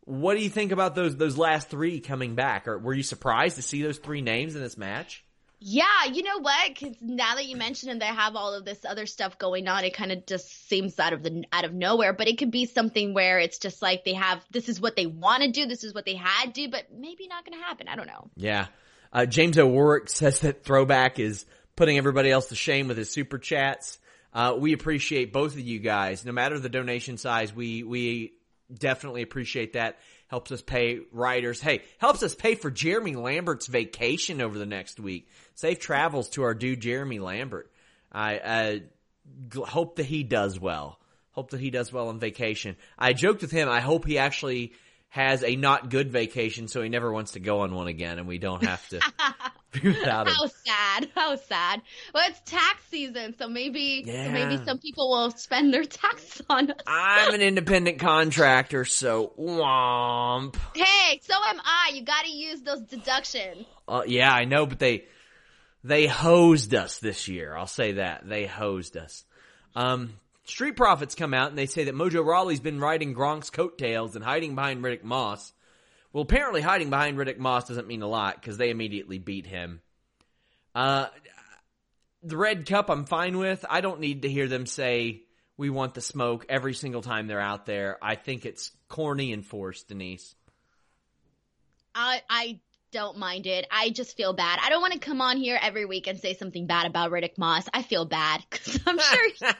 S1: What do you think about those those last three coming back? Or were you surprised to see those three names in this match?
S2: Yeah, you know what? Because now that you mention and they have all of this other stuff going on, it kind of just seems out of the out of nowhere. But it could be something where it's just like they have this is what they want to do, this is what they had to, but maybe not going to happen. I don't know.
S1: Yeah, uh, James O'Rourke says that throwback is putting everybody else to shame with his super chats. Uh, we appreciate both of you guys. No matter the donation size, we we definitely appreciate that. Helps us pay writers. Hey, helps us pay for Jeremy Lambert's vacation over the next week. Safe travels to our dude Jeremy Lambert. I uh, hope that he does well. Hope that he does well on vacation. I joked with him. I hope he actually has a not good vacation, so he never wants to go on one again, and we don't have to without.
S2: How sad. How sad. Well, it's tax season, so maybe
S1: Yeah.
S2: so maybe some people will spend their taxes on us.
S1: I'm an independent contractor, so womp.
S2: Hey, so am I. You got to use those deductions.
S1: Uh, yeah, I know, but they they hosed us this year. I'll say that they hosed us. Um, Street Profits come out and they say that Mojo Rawley's been riding Gronk's coattails and hiding behind Riddick Moss. Well, apparently hiding behind Riddick Moss doesn't mean a lot because they immediately beat him. Uh, the Red Cup, I'm fine with. I don't need to hear them say we want the smoke every single time they're out there. I think it's corny and forced, Denise.
S2: I I don't mind it. I just feel bad. I don't want to come on here every week and say something bad about Riddick Moss. I feel bad because I'm sure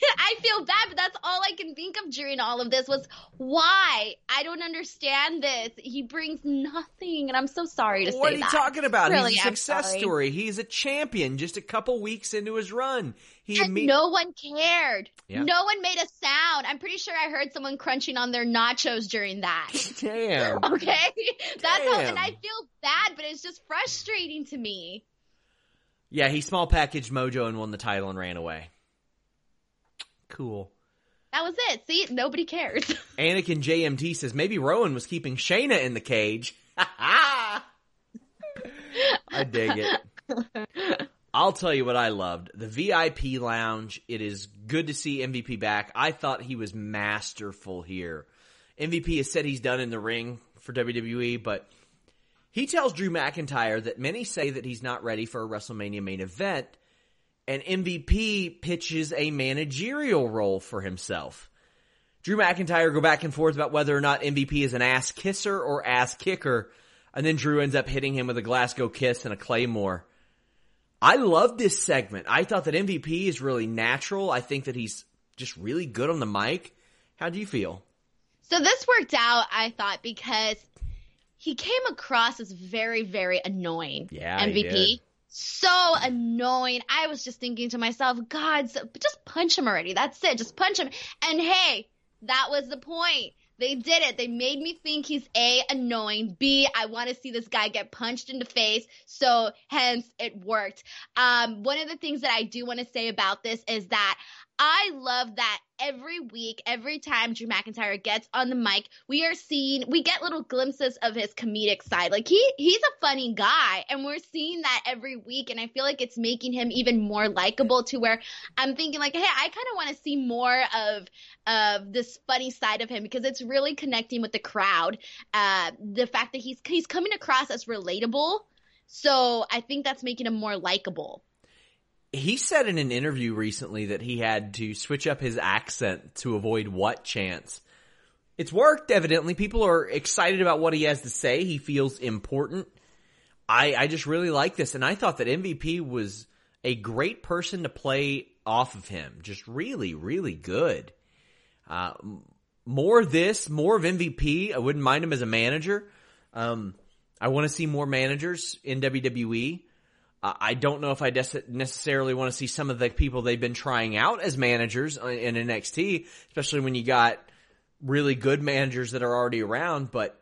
S2: I feel bad, but that's all I can think of during all of this was why I don't understand this. He brings nothing, and I'm so sorry to
S1: What
S2: say
S1: are you talking about?
S2: Really,
S1: He's a success story. He's a champion just a couple weeks into his run. He
S2: And no one cared.
S1: Yeah.
S2: No one made a sound. I'm pretty sure I heard someone crunching on their nachos during that.
S1: Damn.
S2: Okay? That's all.
S1: Damn.
S2: And I feel bad, but it's just frustrating to me.
S1: Yeah, he small packaged Mojo and won the title and ran away. Cool.
S2: That was it. See, nobody cares.
S1: Anakin JMT says maybe Rowan was keeping Shayna in the cage. I dig it. I'll tell you what I loved. The VIP lounge. It is good to see MVP back. I thought he was masterful here. MVP has said he's done in the ring for WWE, but he tells Drew McIntyre that many say that he's not ready for a WrestleMania main event, and MVP pitches a managerial role for himself. Drew McIntyre go back and forth about whether or not MVP is an ass kisser or ass kicker, and then Drew ends up hitting him with a Glasgow kiss and a Claymore. I love this segment. I thought that MVP is really natural. I think that he's just really good on the mic. How do you feel?
S2: so this worked out, I thought, because he came across as very, very annoying.
S1: Yeah,
S2: MVP. So annoying. I was just thinking to myself, God, so, just punch him already. That's it. Just punch him. And hey, that was the point. They did it. They made me think he's A, annoying, B, I want to see this guy get punched in the face. So hence it worked. Um, one of the things that I do want to say about this is that I love that every week, every time Drew McIntyre gets on the mic, we are seeing, we get little glimpses of his comedic side. Like he, he's a funny guy and we're seeing that every week. And I feel like it's making him even more likable to where I'm thinking like, hey, I kind of want to see more of, of this funny side of him because it's really connecting with the crowd. Uh, the fact that he's, he's coming across as relatable. So I think that's making him more likable.
S1: He said in an interview recently that he had to switch up his accent to avoid what chance. It's worked, evidently. People are excited about what he has to say. He feels important. I, I just really like this. And I thought that MVP was a great person to play off of him. Just really, really good. Uh, more this, more of MVP. I wouldn't mind him as a manager. Um, I want to see more managers in WWE. I don't know if I necessarily want to see some of the people they've been trying out as managers in NXT, especially when you got really good managers that are already around. But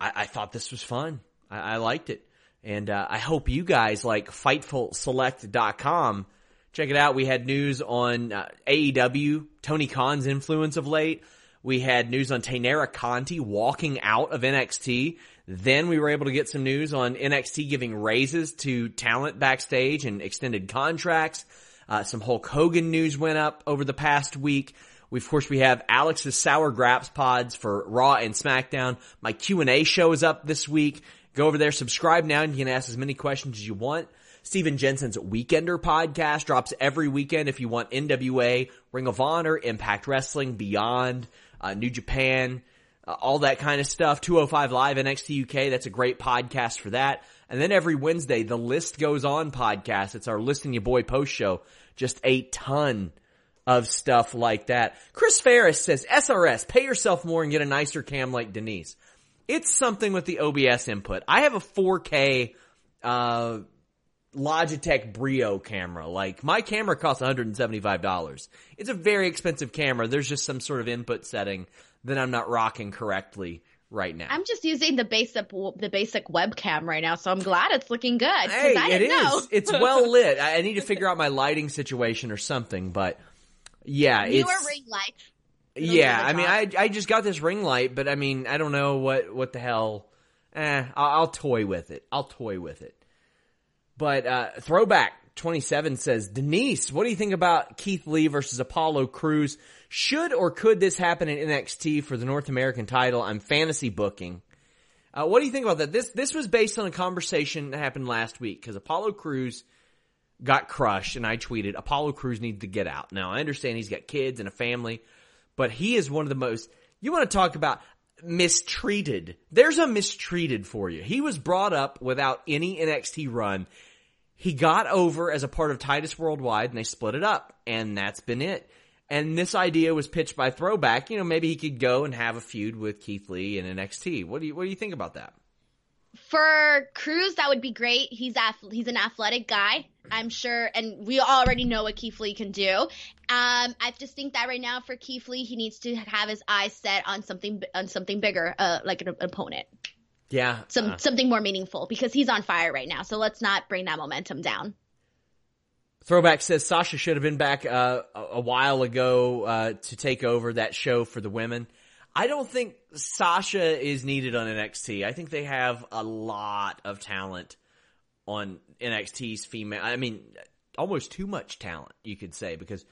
S1: I, I thought this was fun. I, I liked it. And uh, I hope you guys like FightfulSelect.com. Check it out. We had news on uh, AEW, Tony Khan's influence of late. We had news on Taynara Conti walking out of NXT. Then we were able to get some news on NXT giving raises to talent backstage and extended contracts. Uh, some Hulk Hogan news went up over the past week. We, of course, we have Alex's Sour Graps pods for Raw and SmackDown. My Q&A show is up this week. Go over there, subscribe now, and you can ask as many questions as you want. Steven Jensen's Weekender podcast drops every weekend if you want NWA, Ring of Honor, Impact Wrestling, Beyond, uh, New Japan, all that kind of stuff. 205 Live NXT UK, that's a great podcast for that. And then every Wednesday, the List Goes On podcast. It's our Listing Your Boy post show. Just a ton of stuff like that. Chris Ferris says, SRS, pay yourself more and get a nicer cam like Denise. It's something with the OBS input. I have a 4K, uh, Logitech Brio camera. Like my camera costs $175. It's a very expensive camera. There's just some sort of input setting that I'm not rocking correctly right now.
S2: I'm just using the basic the basic webcam right now, so I'm glad it's looking good.
S1: Hey,
S2: I
S1: it
S2: know.
S1: It's well lit. I need to figure out my lighting situation or something, but yeah,
S2: Newer
S1: it's
S2: ring lights. It'll
S1: yeah. I mean, I. I just got this ring light, but I mean, I don't know what what the hell. Eh, I'll, I'll toy with it. I'll toy with it. But uh, throwback twenty seven says Denise, what do you think about Keith Lee versus Apollo Crews? Should or could this happen in NXT for the North American title? I'm fantasy booking. Uh, what do you think about that? This this was based on a conversation that happened last week because Apollo Crews got crushed, and I tweeted Apollo Crews needs to get out. Now I understand he's got kids and a family, but he is one of the most. You want to talk about mistreated? There's a mistreated for you. He was brought up without any NXT run. He got over as a part of Titus Worldwide, and they split it up, and that's been it. And this idea was pitched by Throwback. You know, maybe he could go and have a feud with Keith Lee in NXT. What do you What do you think about that?
S2: For Crews, that would be great. He's ath- he's an athletic guy, I'm sure, and we already know what Keith Lee can do. Um, I just think that right now for Keith Lee, he needs to have his eyes set on something on something bigger, uh, like an opponent,
S1: Yeah,
S2: some
S1: uh,
S2: something more meaningful, because he's on fire right now. So let's not bring that momentum down.
S1: Throwback says Sasha should have been back uh, a while ago uh, to take over that show for the women. I don't think Sasha is needed on NXT. I think they have a lot of talent on NXT's female. I mean, almost too much talent, you could say, because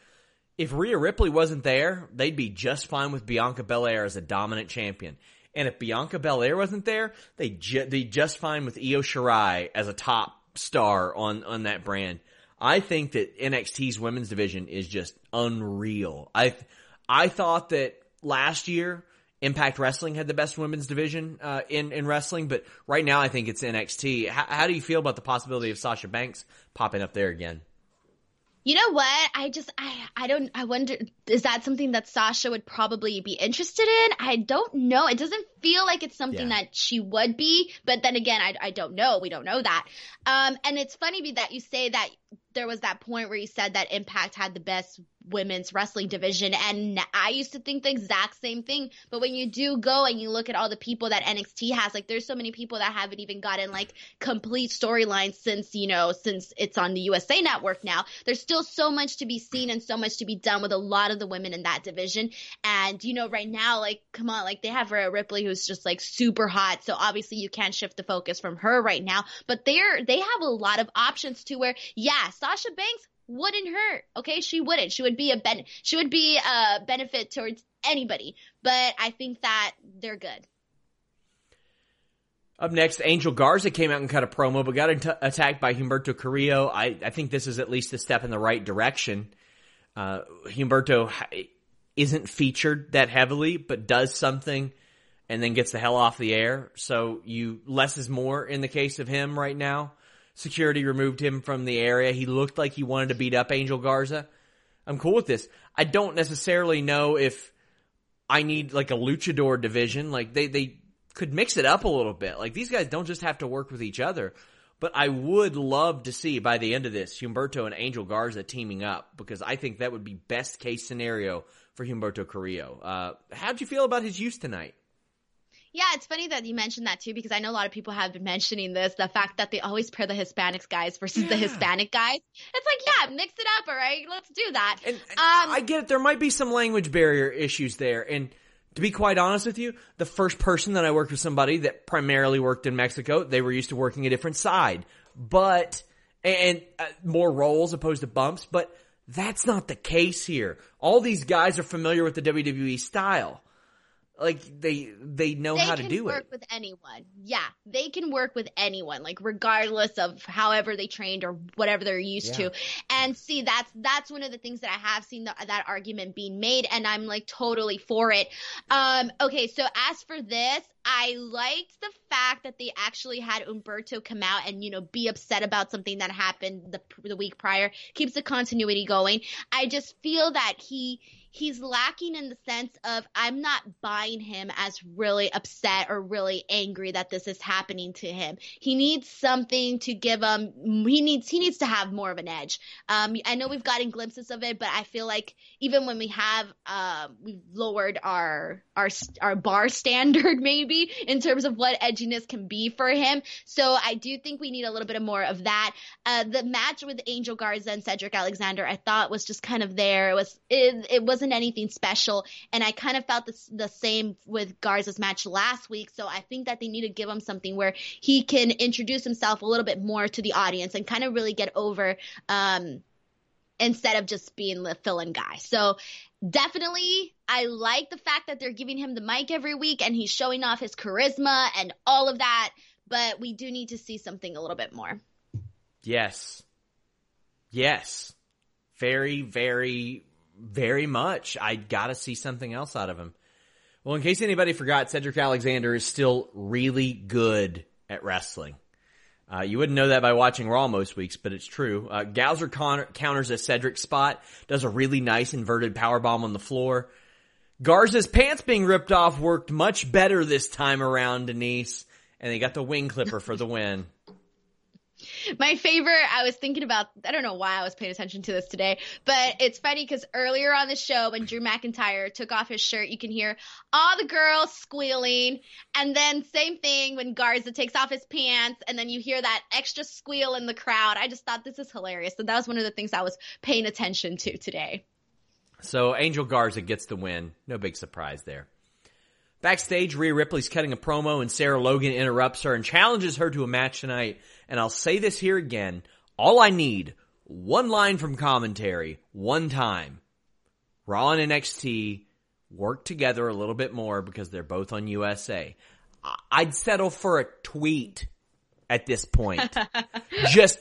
S1: if Rhea Ripley wasn't there, they'd be just fine with Bianca Belair as a dominant champion. And if Bianca Belair wasn't there, they'd just fine with Io Shirai as a top star on on that brand. I think that NXT's women's division is just unreal. I I thought that last year Impact Wrestling had the best women's division uh, in in wrestling, but right now I think it's NXT. How, how do you feel about the possibility of Sasha Banks popping up there again?
S2: You know what? I just I I don't I wonder is that something that Sasha would probably be interested in? I don't know. It doesn't feel like it's something
S1: Yeah.
S2: that she would be, but then again, I I don't know. We don't know that. Um and it's funny be that you say that there was that point where you said that Impact had the best women's wrestling division and I used to think the exact same thing, but when you do go and you look at all the people that NXT has, like there's so many people that haven't even gotten like complete storylines since, you know, since it's on the USA network now. There's still so much to be seen and so much to be done with a lot of the women in that division. And, you know, right now, like, come on, like they have Rhea Ripley who's just like super hot. So obviously you can't shift the focus from her right now, but they're, they have a lot of options to where, yeah, Sasha Banks wouldn't hurt. Okay. She wouldn't. She would be a ben, she would be a benefit towards anybody, but I think that they're good.
S1: Up next, Angel Garza came out and cut a promo, but got attacked by Humberto Carrillo. I, I think this is at least a step in the right direction. Uh, Humberto isn't featured that heavily, but does something and then gets the hell off the air. So you less is more in the case of him right now. Security removed him from the area. He looked like he wanted to beat up Angel Garza. I'm cool with this. I don't necessarily know if I need like a luchador division. Like they, they could mix it up a little bit. Like these guys don't just have to work with each other. But I would love to see by the end of this Humberto and Angel Garza teaming up because I think that would be best case scenario for Humberto Carrillo. Uh, how'd you feel about his use tonight?
S2: Yeah, it's funny that you mentioned that too because I know a lot of people have been mentioning this the fact that they always pair the Hispanics guys versus the Hispanic guys. It's like, yeah, mix it up, all right? Let's do that.
S1: And, and
S2: Um,
S1: I get it. There might be some language barrier issues there. And to be quite honest with you, the first person that I worked with somebody that primarily worked in Mexico, they were used to working a different side, but and uh, more roles opposed to bumps. But that's not the case here. All these guys are familiar with the WWE style. Like they they know
S2: they
S1: how to
S2: can
S1: do
S2: work
S1: it.
S2: with anyone. Yeah, they can work with anyone, like regardless of however they trained or whatever they're used
S1: Yeah.
S2: to. And see, that's that's one of the things that I have seen the, that argument being made, and I'm like totally for it. Um, okay, so as for this, I liked the fact that they actually had Humberto come out and you know be upset about something that happened the the week prior. Keeps the continuity going. I just feel that he he's lacking in the sense of I'm not buying him as really upset or really angry that this is happening to him. He needs something to give him. He needs he needs to have more of an edge. Um, I know we've gotten glimpses of it, but I feel like even when we have uh, we've lowered our our our bar standard maybe in terms of what edginess can be for him. So I do think we need a little bit more of that. Uh, the match with Angel Garza and Cedric Alexander, I thought was just kind of there. It was it, it wasn't anything special, and I kind of felt the, the same with Garza's match last week. So I think that they need to give him something where he can introduce himself a little bit more to the audience and kind of really get over. Um, instead of just being the fill-in guy. So definitely I like the fact that they're giving him the mic every week and he's showing off his charisma and all of that, but we do need to see something a little bit more.
S1: Yes. Yes. Very, very, very much. I gotta see something else out of him. Well, in case anybody forgot, Cedric Alexander is still really good at wrestling. Uh, you wouldn't know that by watching Raw most weeks, but it's true. Uh, Garza con- counters a Cedric spot, does a really nice inverted power bomb on the floor. Garza's pants being ripped off worked much better this time around, Denise, and they got the wing clipper for the win.
S2: My favorite, I was thinking about, I don't know why I was paying attention to this today, but it's funny because earlier on the show, when Drew McIntyre took off his shirt, you can hear all the girls squealing. And then, same thing when Garza takes off his pants, and then you hear that extra squeal in the crowd. I just thought this is hilarious. So, that was one of the things I was paying attention to today.
S1: So, Angel Garza gets the win. No big surprise there. Backstage, Rhea Ripley's cutting a promo, and Sarah Logan interrupts her and challenges her to a match tonight and I'll say this here again. All I need, one line from commentary, one time. Raw and NXT work together a little bit more because they're both on USA. I'd settle for a tweet at this point. just,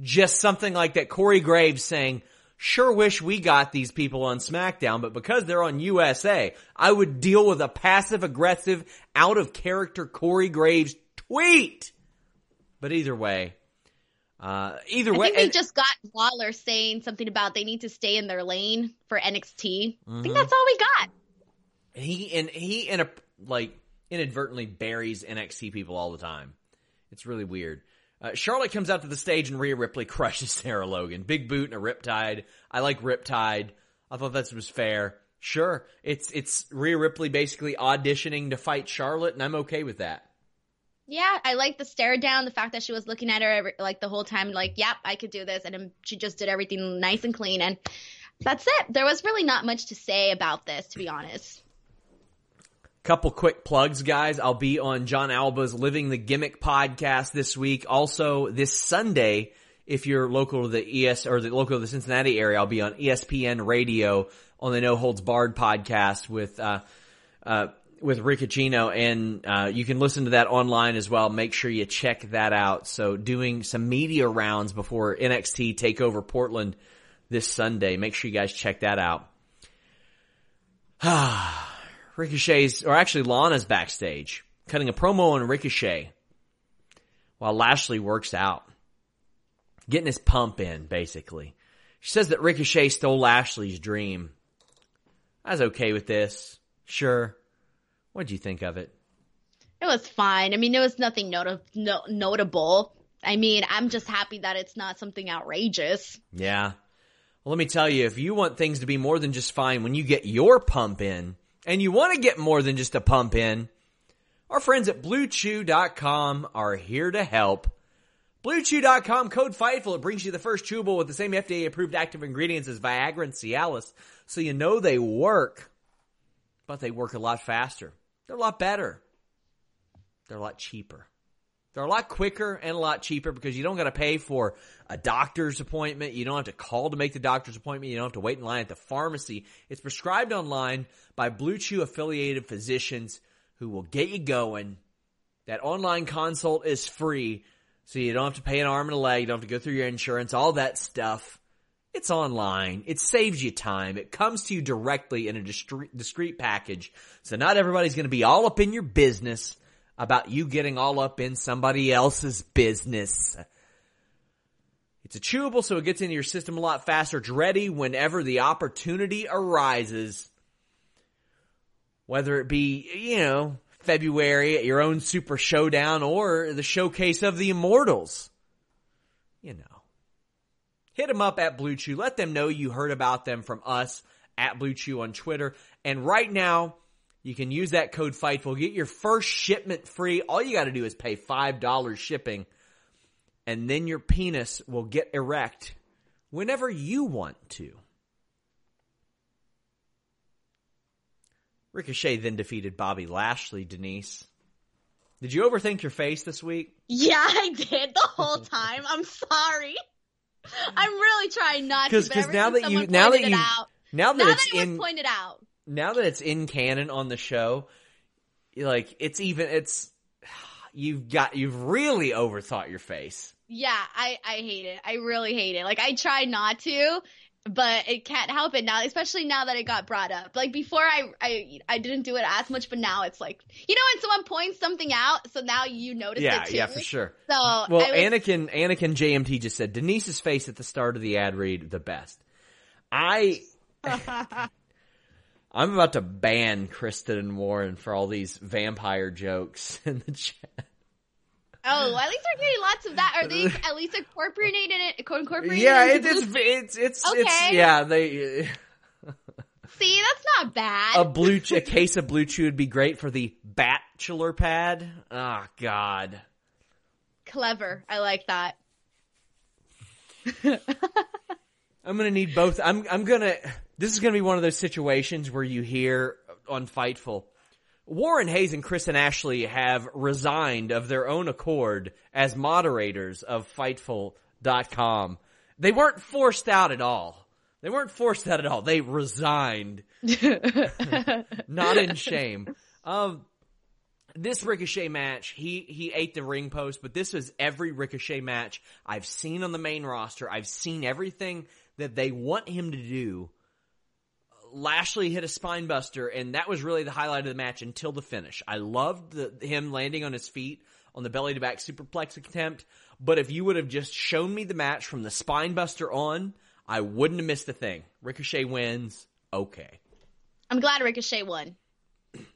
S1: just something like that. Corey Graves saying, sure wish we got these people on SmackDown, but because they're on USA, I would deal with a passive aggressive, out of character Corey Graves tweet. But either way, uh, either way,
S2: I think they and, just got Waller saying something about they need to stay in their lane for NXT. Mm-hmm. I think mm-hmm. that's all we got.
S1: He and he in a like inadvertently buries NXT people all the time. It's really weird. Uh, Charlotte comes out to the stage and Rhea Ripley crushes Sarah Logan. Big boot and a riptide. I like riptide. I thought that was fair. Sure, it's it's Rhea Ripley basically auditioning to fight Charlotte, and I'm okay with that.
S2: Yeah, I like the stare down, the fact that she was looking at her every, like the whole time, like, yep, I could do this. And she just did everything nice and clean. And that's it. There was really not much to say about this, to be honest.
S1: Couple quick plugs, guys. I'll be on John Alba's Living the Gimmick podcast this week. Also, this Sunday, if you're local to the ES or the local to the Cincinnati area, I'll be on ESPN Radio on the No Holds Barred podcast with uh, uh, with Riccacino, and uh, you can listen to that online as well. Make sure you check that out. So, doing some media rounds before NXT take over Portland this Sunday. Make sure you guys check that out. Ricochet's, or actually Lana's backstage, cutting a promo on Ricochet while Lashley works out, getting his pump in, basically. She says that Ricochet stole Lashley's dream. I was okay with this. Sure. What did you think of it?
S2: It was fine. I mean, there was nothing not- no- notable. I mean, I'm just happy that it's not something outrageous.
S1: Yeah. Well, let me tell you, if you want things to be more than just fine when you get your pump in, and you want to get more than just a pump in, our friends at BlueChew.com are here to help. BlueChew.com code FIGHTFUL. It brings you the first chewable with the same FDA approved active ingredients as Viagra and Cialis, so you know they work, but they work a lot faster. They're a lot better. They're a lot cheaper. They're a lot quicker and a lot cheaper because you don't got to pay for a doctor's appointment. You don't have to call to make the doctor's appointment. You don't have to wait in line at the pharmacy. It's prescribed online by Blue Chew affiliated physicians who will get you going. That online consult is free, so you don't have to pay an arm and a leg. You don't have to go through your insurance, all that stuff. It's online. It saves you time. It comes to you directly in a discreet package. So not everybody's going to be all up in your business about you getting all up in somebody else's business. It's a chewable so it gets into your system a lot faster. It's ready whenever the opportunity arises. Whether it be, you know, February at your own Super Showdown or the showcase of the Immortals. You know hit them up at Blue Chew. Let them know you heard about them from us at Blue Chew on Twitter. And right now, You can use that code FIGHTFUL. Get your first shipment free. All you got to do is pay $5 shipping, and then your penis will get erect whenever you want to. Ricochet then defeated Bobby Lashley, Denise. Did you overthink your face this week?
S2: Yeah, I did the whole time. I'm sorry. I'm really trying not to.
S1: Because now that you now that you
S2: out,
S1: now that
S2: now
S1: it's
S2: that
S1: in
S2: pointed out,
S1: now that it's in canon on the show, like it's even it's you've got you've really overthought your face.
S2: yeah, I I hate it. I really hate it. Like I try not to, but it can't help it now. Especially now that it got brought up. Like before, I I I didn't do it as much, but now it's like you know when someone points something out, so now you notice
S1: Yeah,
S2: it too.
S1: yeah, for sure.
S2: So
S1: Well,
S2: was-
S1: Anakin Anakin JMT just said Denise's face at the start of the ad read the best. I I'm about to ban Kristen and Warren for all these vampire jokes in the chat.
S2: Oh, at least we're getting lots of that. Are they at least incorporating it? Incorporating
S1: Yeah,
S2: it
S1: it's it's it's it's yeah they
S2: See, that's not bad.
S1: a blue ch- a case of blue chew would be great for the bachelor pad. Oh God.
S2: Clever. I like that.
S1: I'm gonna need both. I'm I'm gonna. This is gonna be one of those situations where you hear on Fightful, Warren Hayes and Chris and Ashley have resigned of their own accord as moderators of Fightful.com. They weren't forced out at all. They weren't forced out at all. They resigned, not in shame. Um, this Ricochet match, he he ate the ring post, but this was every Ricochet match I've seen on the main roster. I've seen everything that they want him to do. Lashley hit a spine buster, and that was really the highlight of the match until the finish. I loved the, him landing on his feet on the belly to back superplex attempt, but if you would have just shown me the match from the spine buster on, I wouldn't have missed a thing. Ricochet wins. Okay.
S2: I'm glad Ricochet won.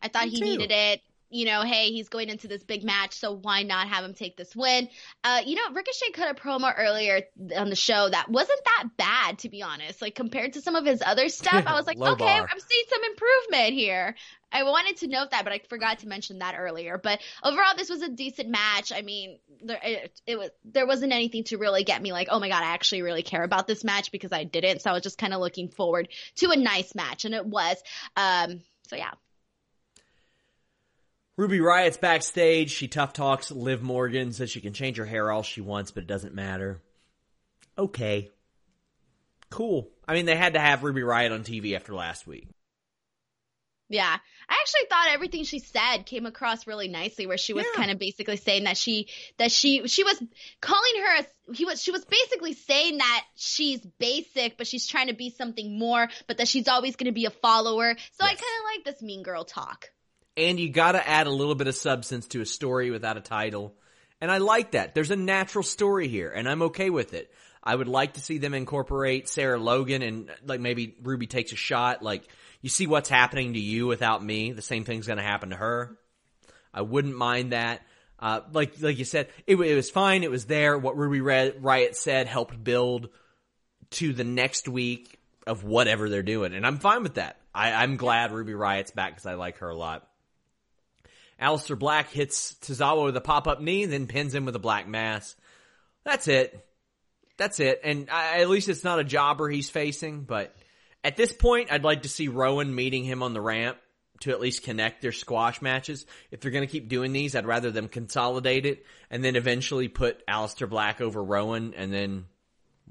S2: I thought
S1: Me
S2: he
S1: too.
S2: needed it. You know, hey, he's going into this big match, so why not have him take this win? Uh, you know, Ricochet cut a promo earlier on the show that wasn't that bad, to be honest. Like compared to some of his other stuff, I was like, okay,
S1: bar.
S2: I'm seeing some improvement here. I wanted to note that, but I forgot to mention that earlier. But overall, this was a decent match. I mean, there it, it was there wasn't anything to really get me like, oh my god, I actually really care about this match because I didn't. So I was just kind of looking forward to a nice match, and it was. Um, so yeah.
S1: Ruby Riot's backstage. She tough talks Liv Morgan, says she can change her hair all she wants, but it doesn't matter. Okay. Cool. I mean, they had to have Ruby Riot on TV after last week.
S2: Yeah. I actually thought everything she said came across really nicely where she was
S1: Yeah.
S2: kind of basically saying that she that she she was calling her a, he was she was basically saying that she's basic but she's trying to be something more but that she's always going to be a follower. So I kind of like this mean girl talk.
S1: And you gotta add a little bit of substance to a story without a title. And I like that. There's a natural story here, and I'm okay with it. I would like to see them incorporate Sarah Logan and like maybe Ruby takes a shot. Like you see what's happening to you without me. The same thing's gonna happen to her. I wouldn't mind that. Uh, like like you said, it, it was fine. It was there. What Ruby Red, Riot said helped build to the next week of whatever they're doing, and I'm fine with that. I, I'm glad Ruby Riot's back because I like her a lot. Aleister Black hits Tozawa with a pop up knee, and then pins him with a black mass. That's it. That's it. And I, at least it's not a jobber he's facing, but at this point, I'd like to see Rowan meeting him on the ramp to at least connect their squash matches. If they're going to keep doing these, I'd rather them consolidate it and then eventually put Aleister Black over Rowan and then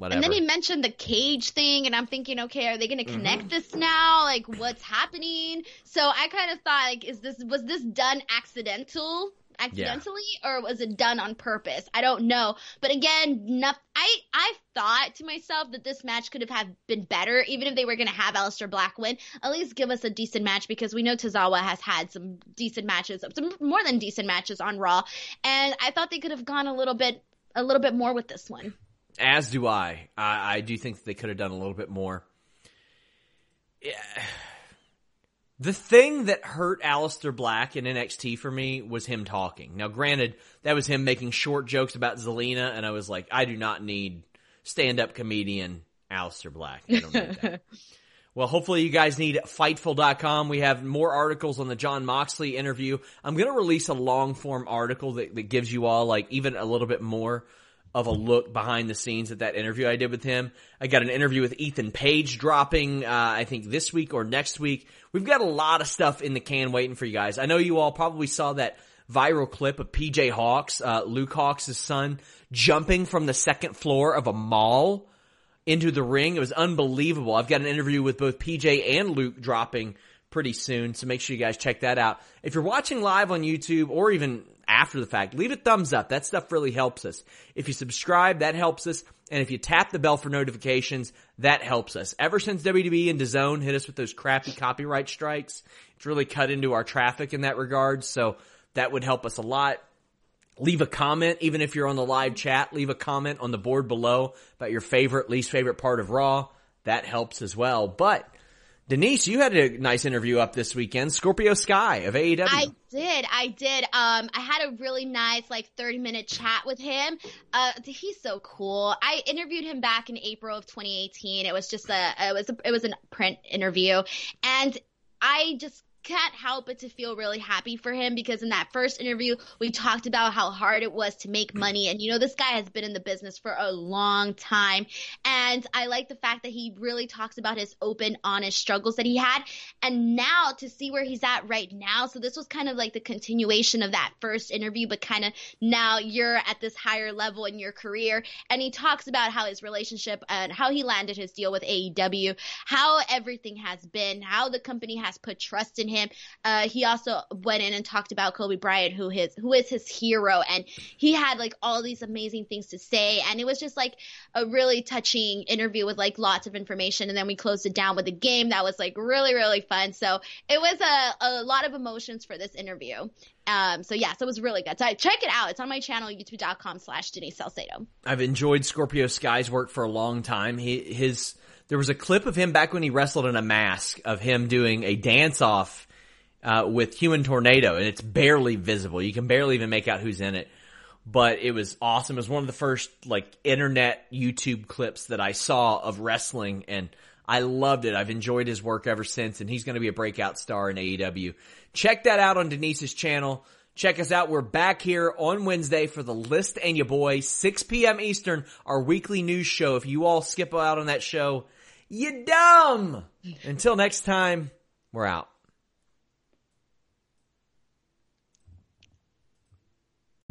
S1: whatever.
S2: And then he mentioned the cage thing, and I'm thinking, okay, are they going to
S1: Mm-hmm.
S2: connect this now? Like, what's happening? So I kind of thought, like, is this was this done accidental? Accidentally, or was it done on purpose? I don't know. But again, no, I I thought to myself that this match could have had been better, even if they were going to have Aleister Black win. At least give us a decent match because we know Tozawa has had some decent matches, some more than decent matches on Raw, and I thought they could have gone a little bit a little bit more with this one.
S1: As do I. I, I do think that they could have done a little bit more. Yeah. The thing that hurt Aleister Black in NXT for me was him talking. Now, granted, that was him making short jokes about Zelina, and I was like, I do not need stand-up comedian Aleister Black. I don't need that. Well, hopefully you guys need Fightful.com. We have more articles on the Jon Moxley interview. I'm going to release a long form article that, that gives you all like even a little bit more of a look behind the scenes at that interview I did with him. I got an interview with Ethan Page dropping, uh, I think this week or next week. We've got a lot of stuff in the can waiting for you guys. I know you all probably saw that viral clip of PJ Hawx, uh, Luke Hawx' son, jumping from the second floor of a mall into the ring. It was unbelievable. I've got an interview with both PJ and Luke dropping pretty soon, so make sure you guys check that out. If you're watching live on YouTube or even after the fact, leave a thumbs up. That stuff really helps us. If you subscribe, that helps us. And if you tap the bell for notifications, that helps us. Ever since WWE and DAZN hit us with those crappy copyright strikes, it's really cut into our traffic in that regard. So that would help us a lot leave a comment, even if you're on the live chat, leave a comment on the board below about your favorite, least favorite part of Raw. That helps as well. But Denise, you had a nice interview up this weekend. Scorpio Sky of AEW.
S2: I did. I did. Um, I had a really nice, like, 30 minute chat with him. Uh, he's so cool. I interviewed him back in April of 2018. It was just a, it was a, it was a print interview. And I just can't help but to feel really happy for him because in that first interview we talked about how hard it was to make money. And you know this guy has been in the business for a long time. And I like the fact that he really talks about his open honest struggles that he had. And now to see where he's at right now. So this was kind of like the continuation of that first interview but kind of now you're at this higher level in your career. And he talks about how his relationship and how he landed his deal with AEW how everything has been how the company has put trust in him. Uh, he also went in and talked about Kobe Bryant, who his who is his hero, and he had like all these amazing things to say, and it was just like a really touching interview with like lots of information, and then we closed it down with a game that was like really really fun. So it was a a lot of emotions for this interview. Um, so yeah, so it was really good. So check it out. It's on my channel, youtube.com slash Denise Salcedo.
S1: I've enjoyed Scorpio Sky's work for a long time. He, his, there was a clip of him back when he wrestled in a mask of him doing a dance off uh, with Human Tornado, and it's barely visible. You can barely even make out who's in it. But it was awesome. It was one of the first like internet YouTube clips that I saw of wrestling, and I loved it. I've enjoyed his work ever since, and he's going to be a breakout star in AEW. Check that out on Denise's channel. Check us out. We're back here on Wednesday for the list and your boy, 6 p.m. Eastern, our weekly news show. If you all skip out on that show, you dumb. Until next time, we're out.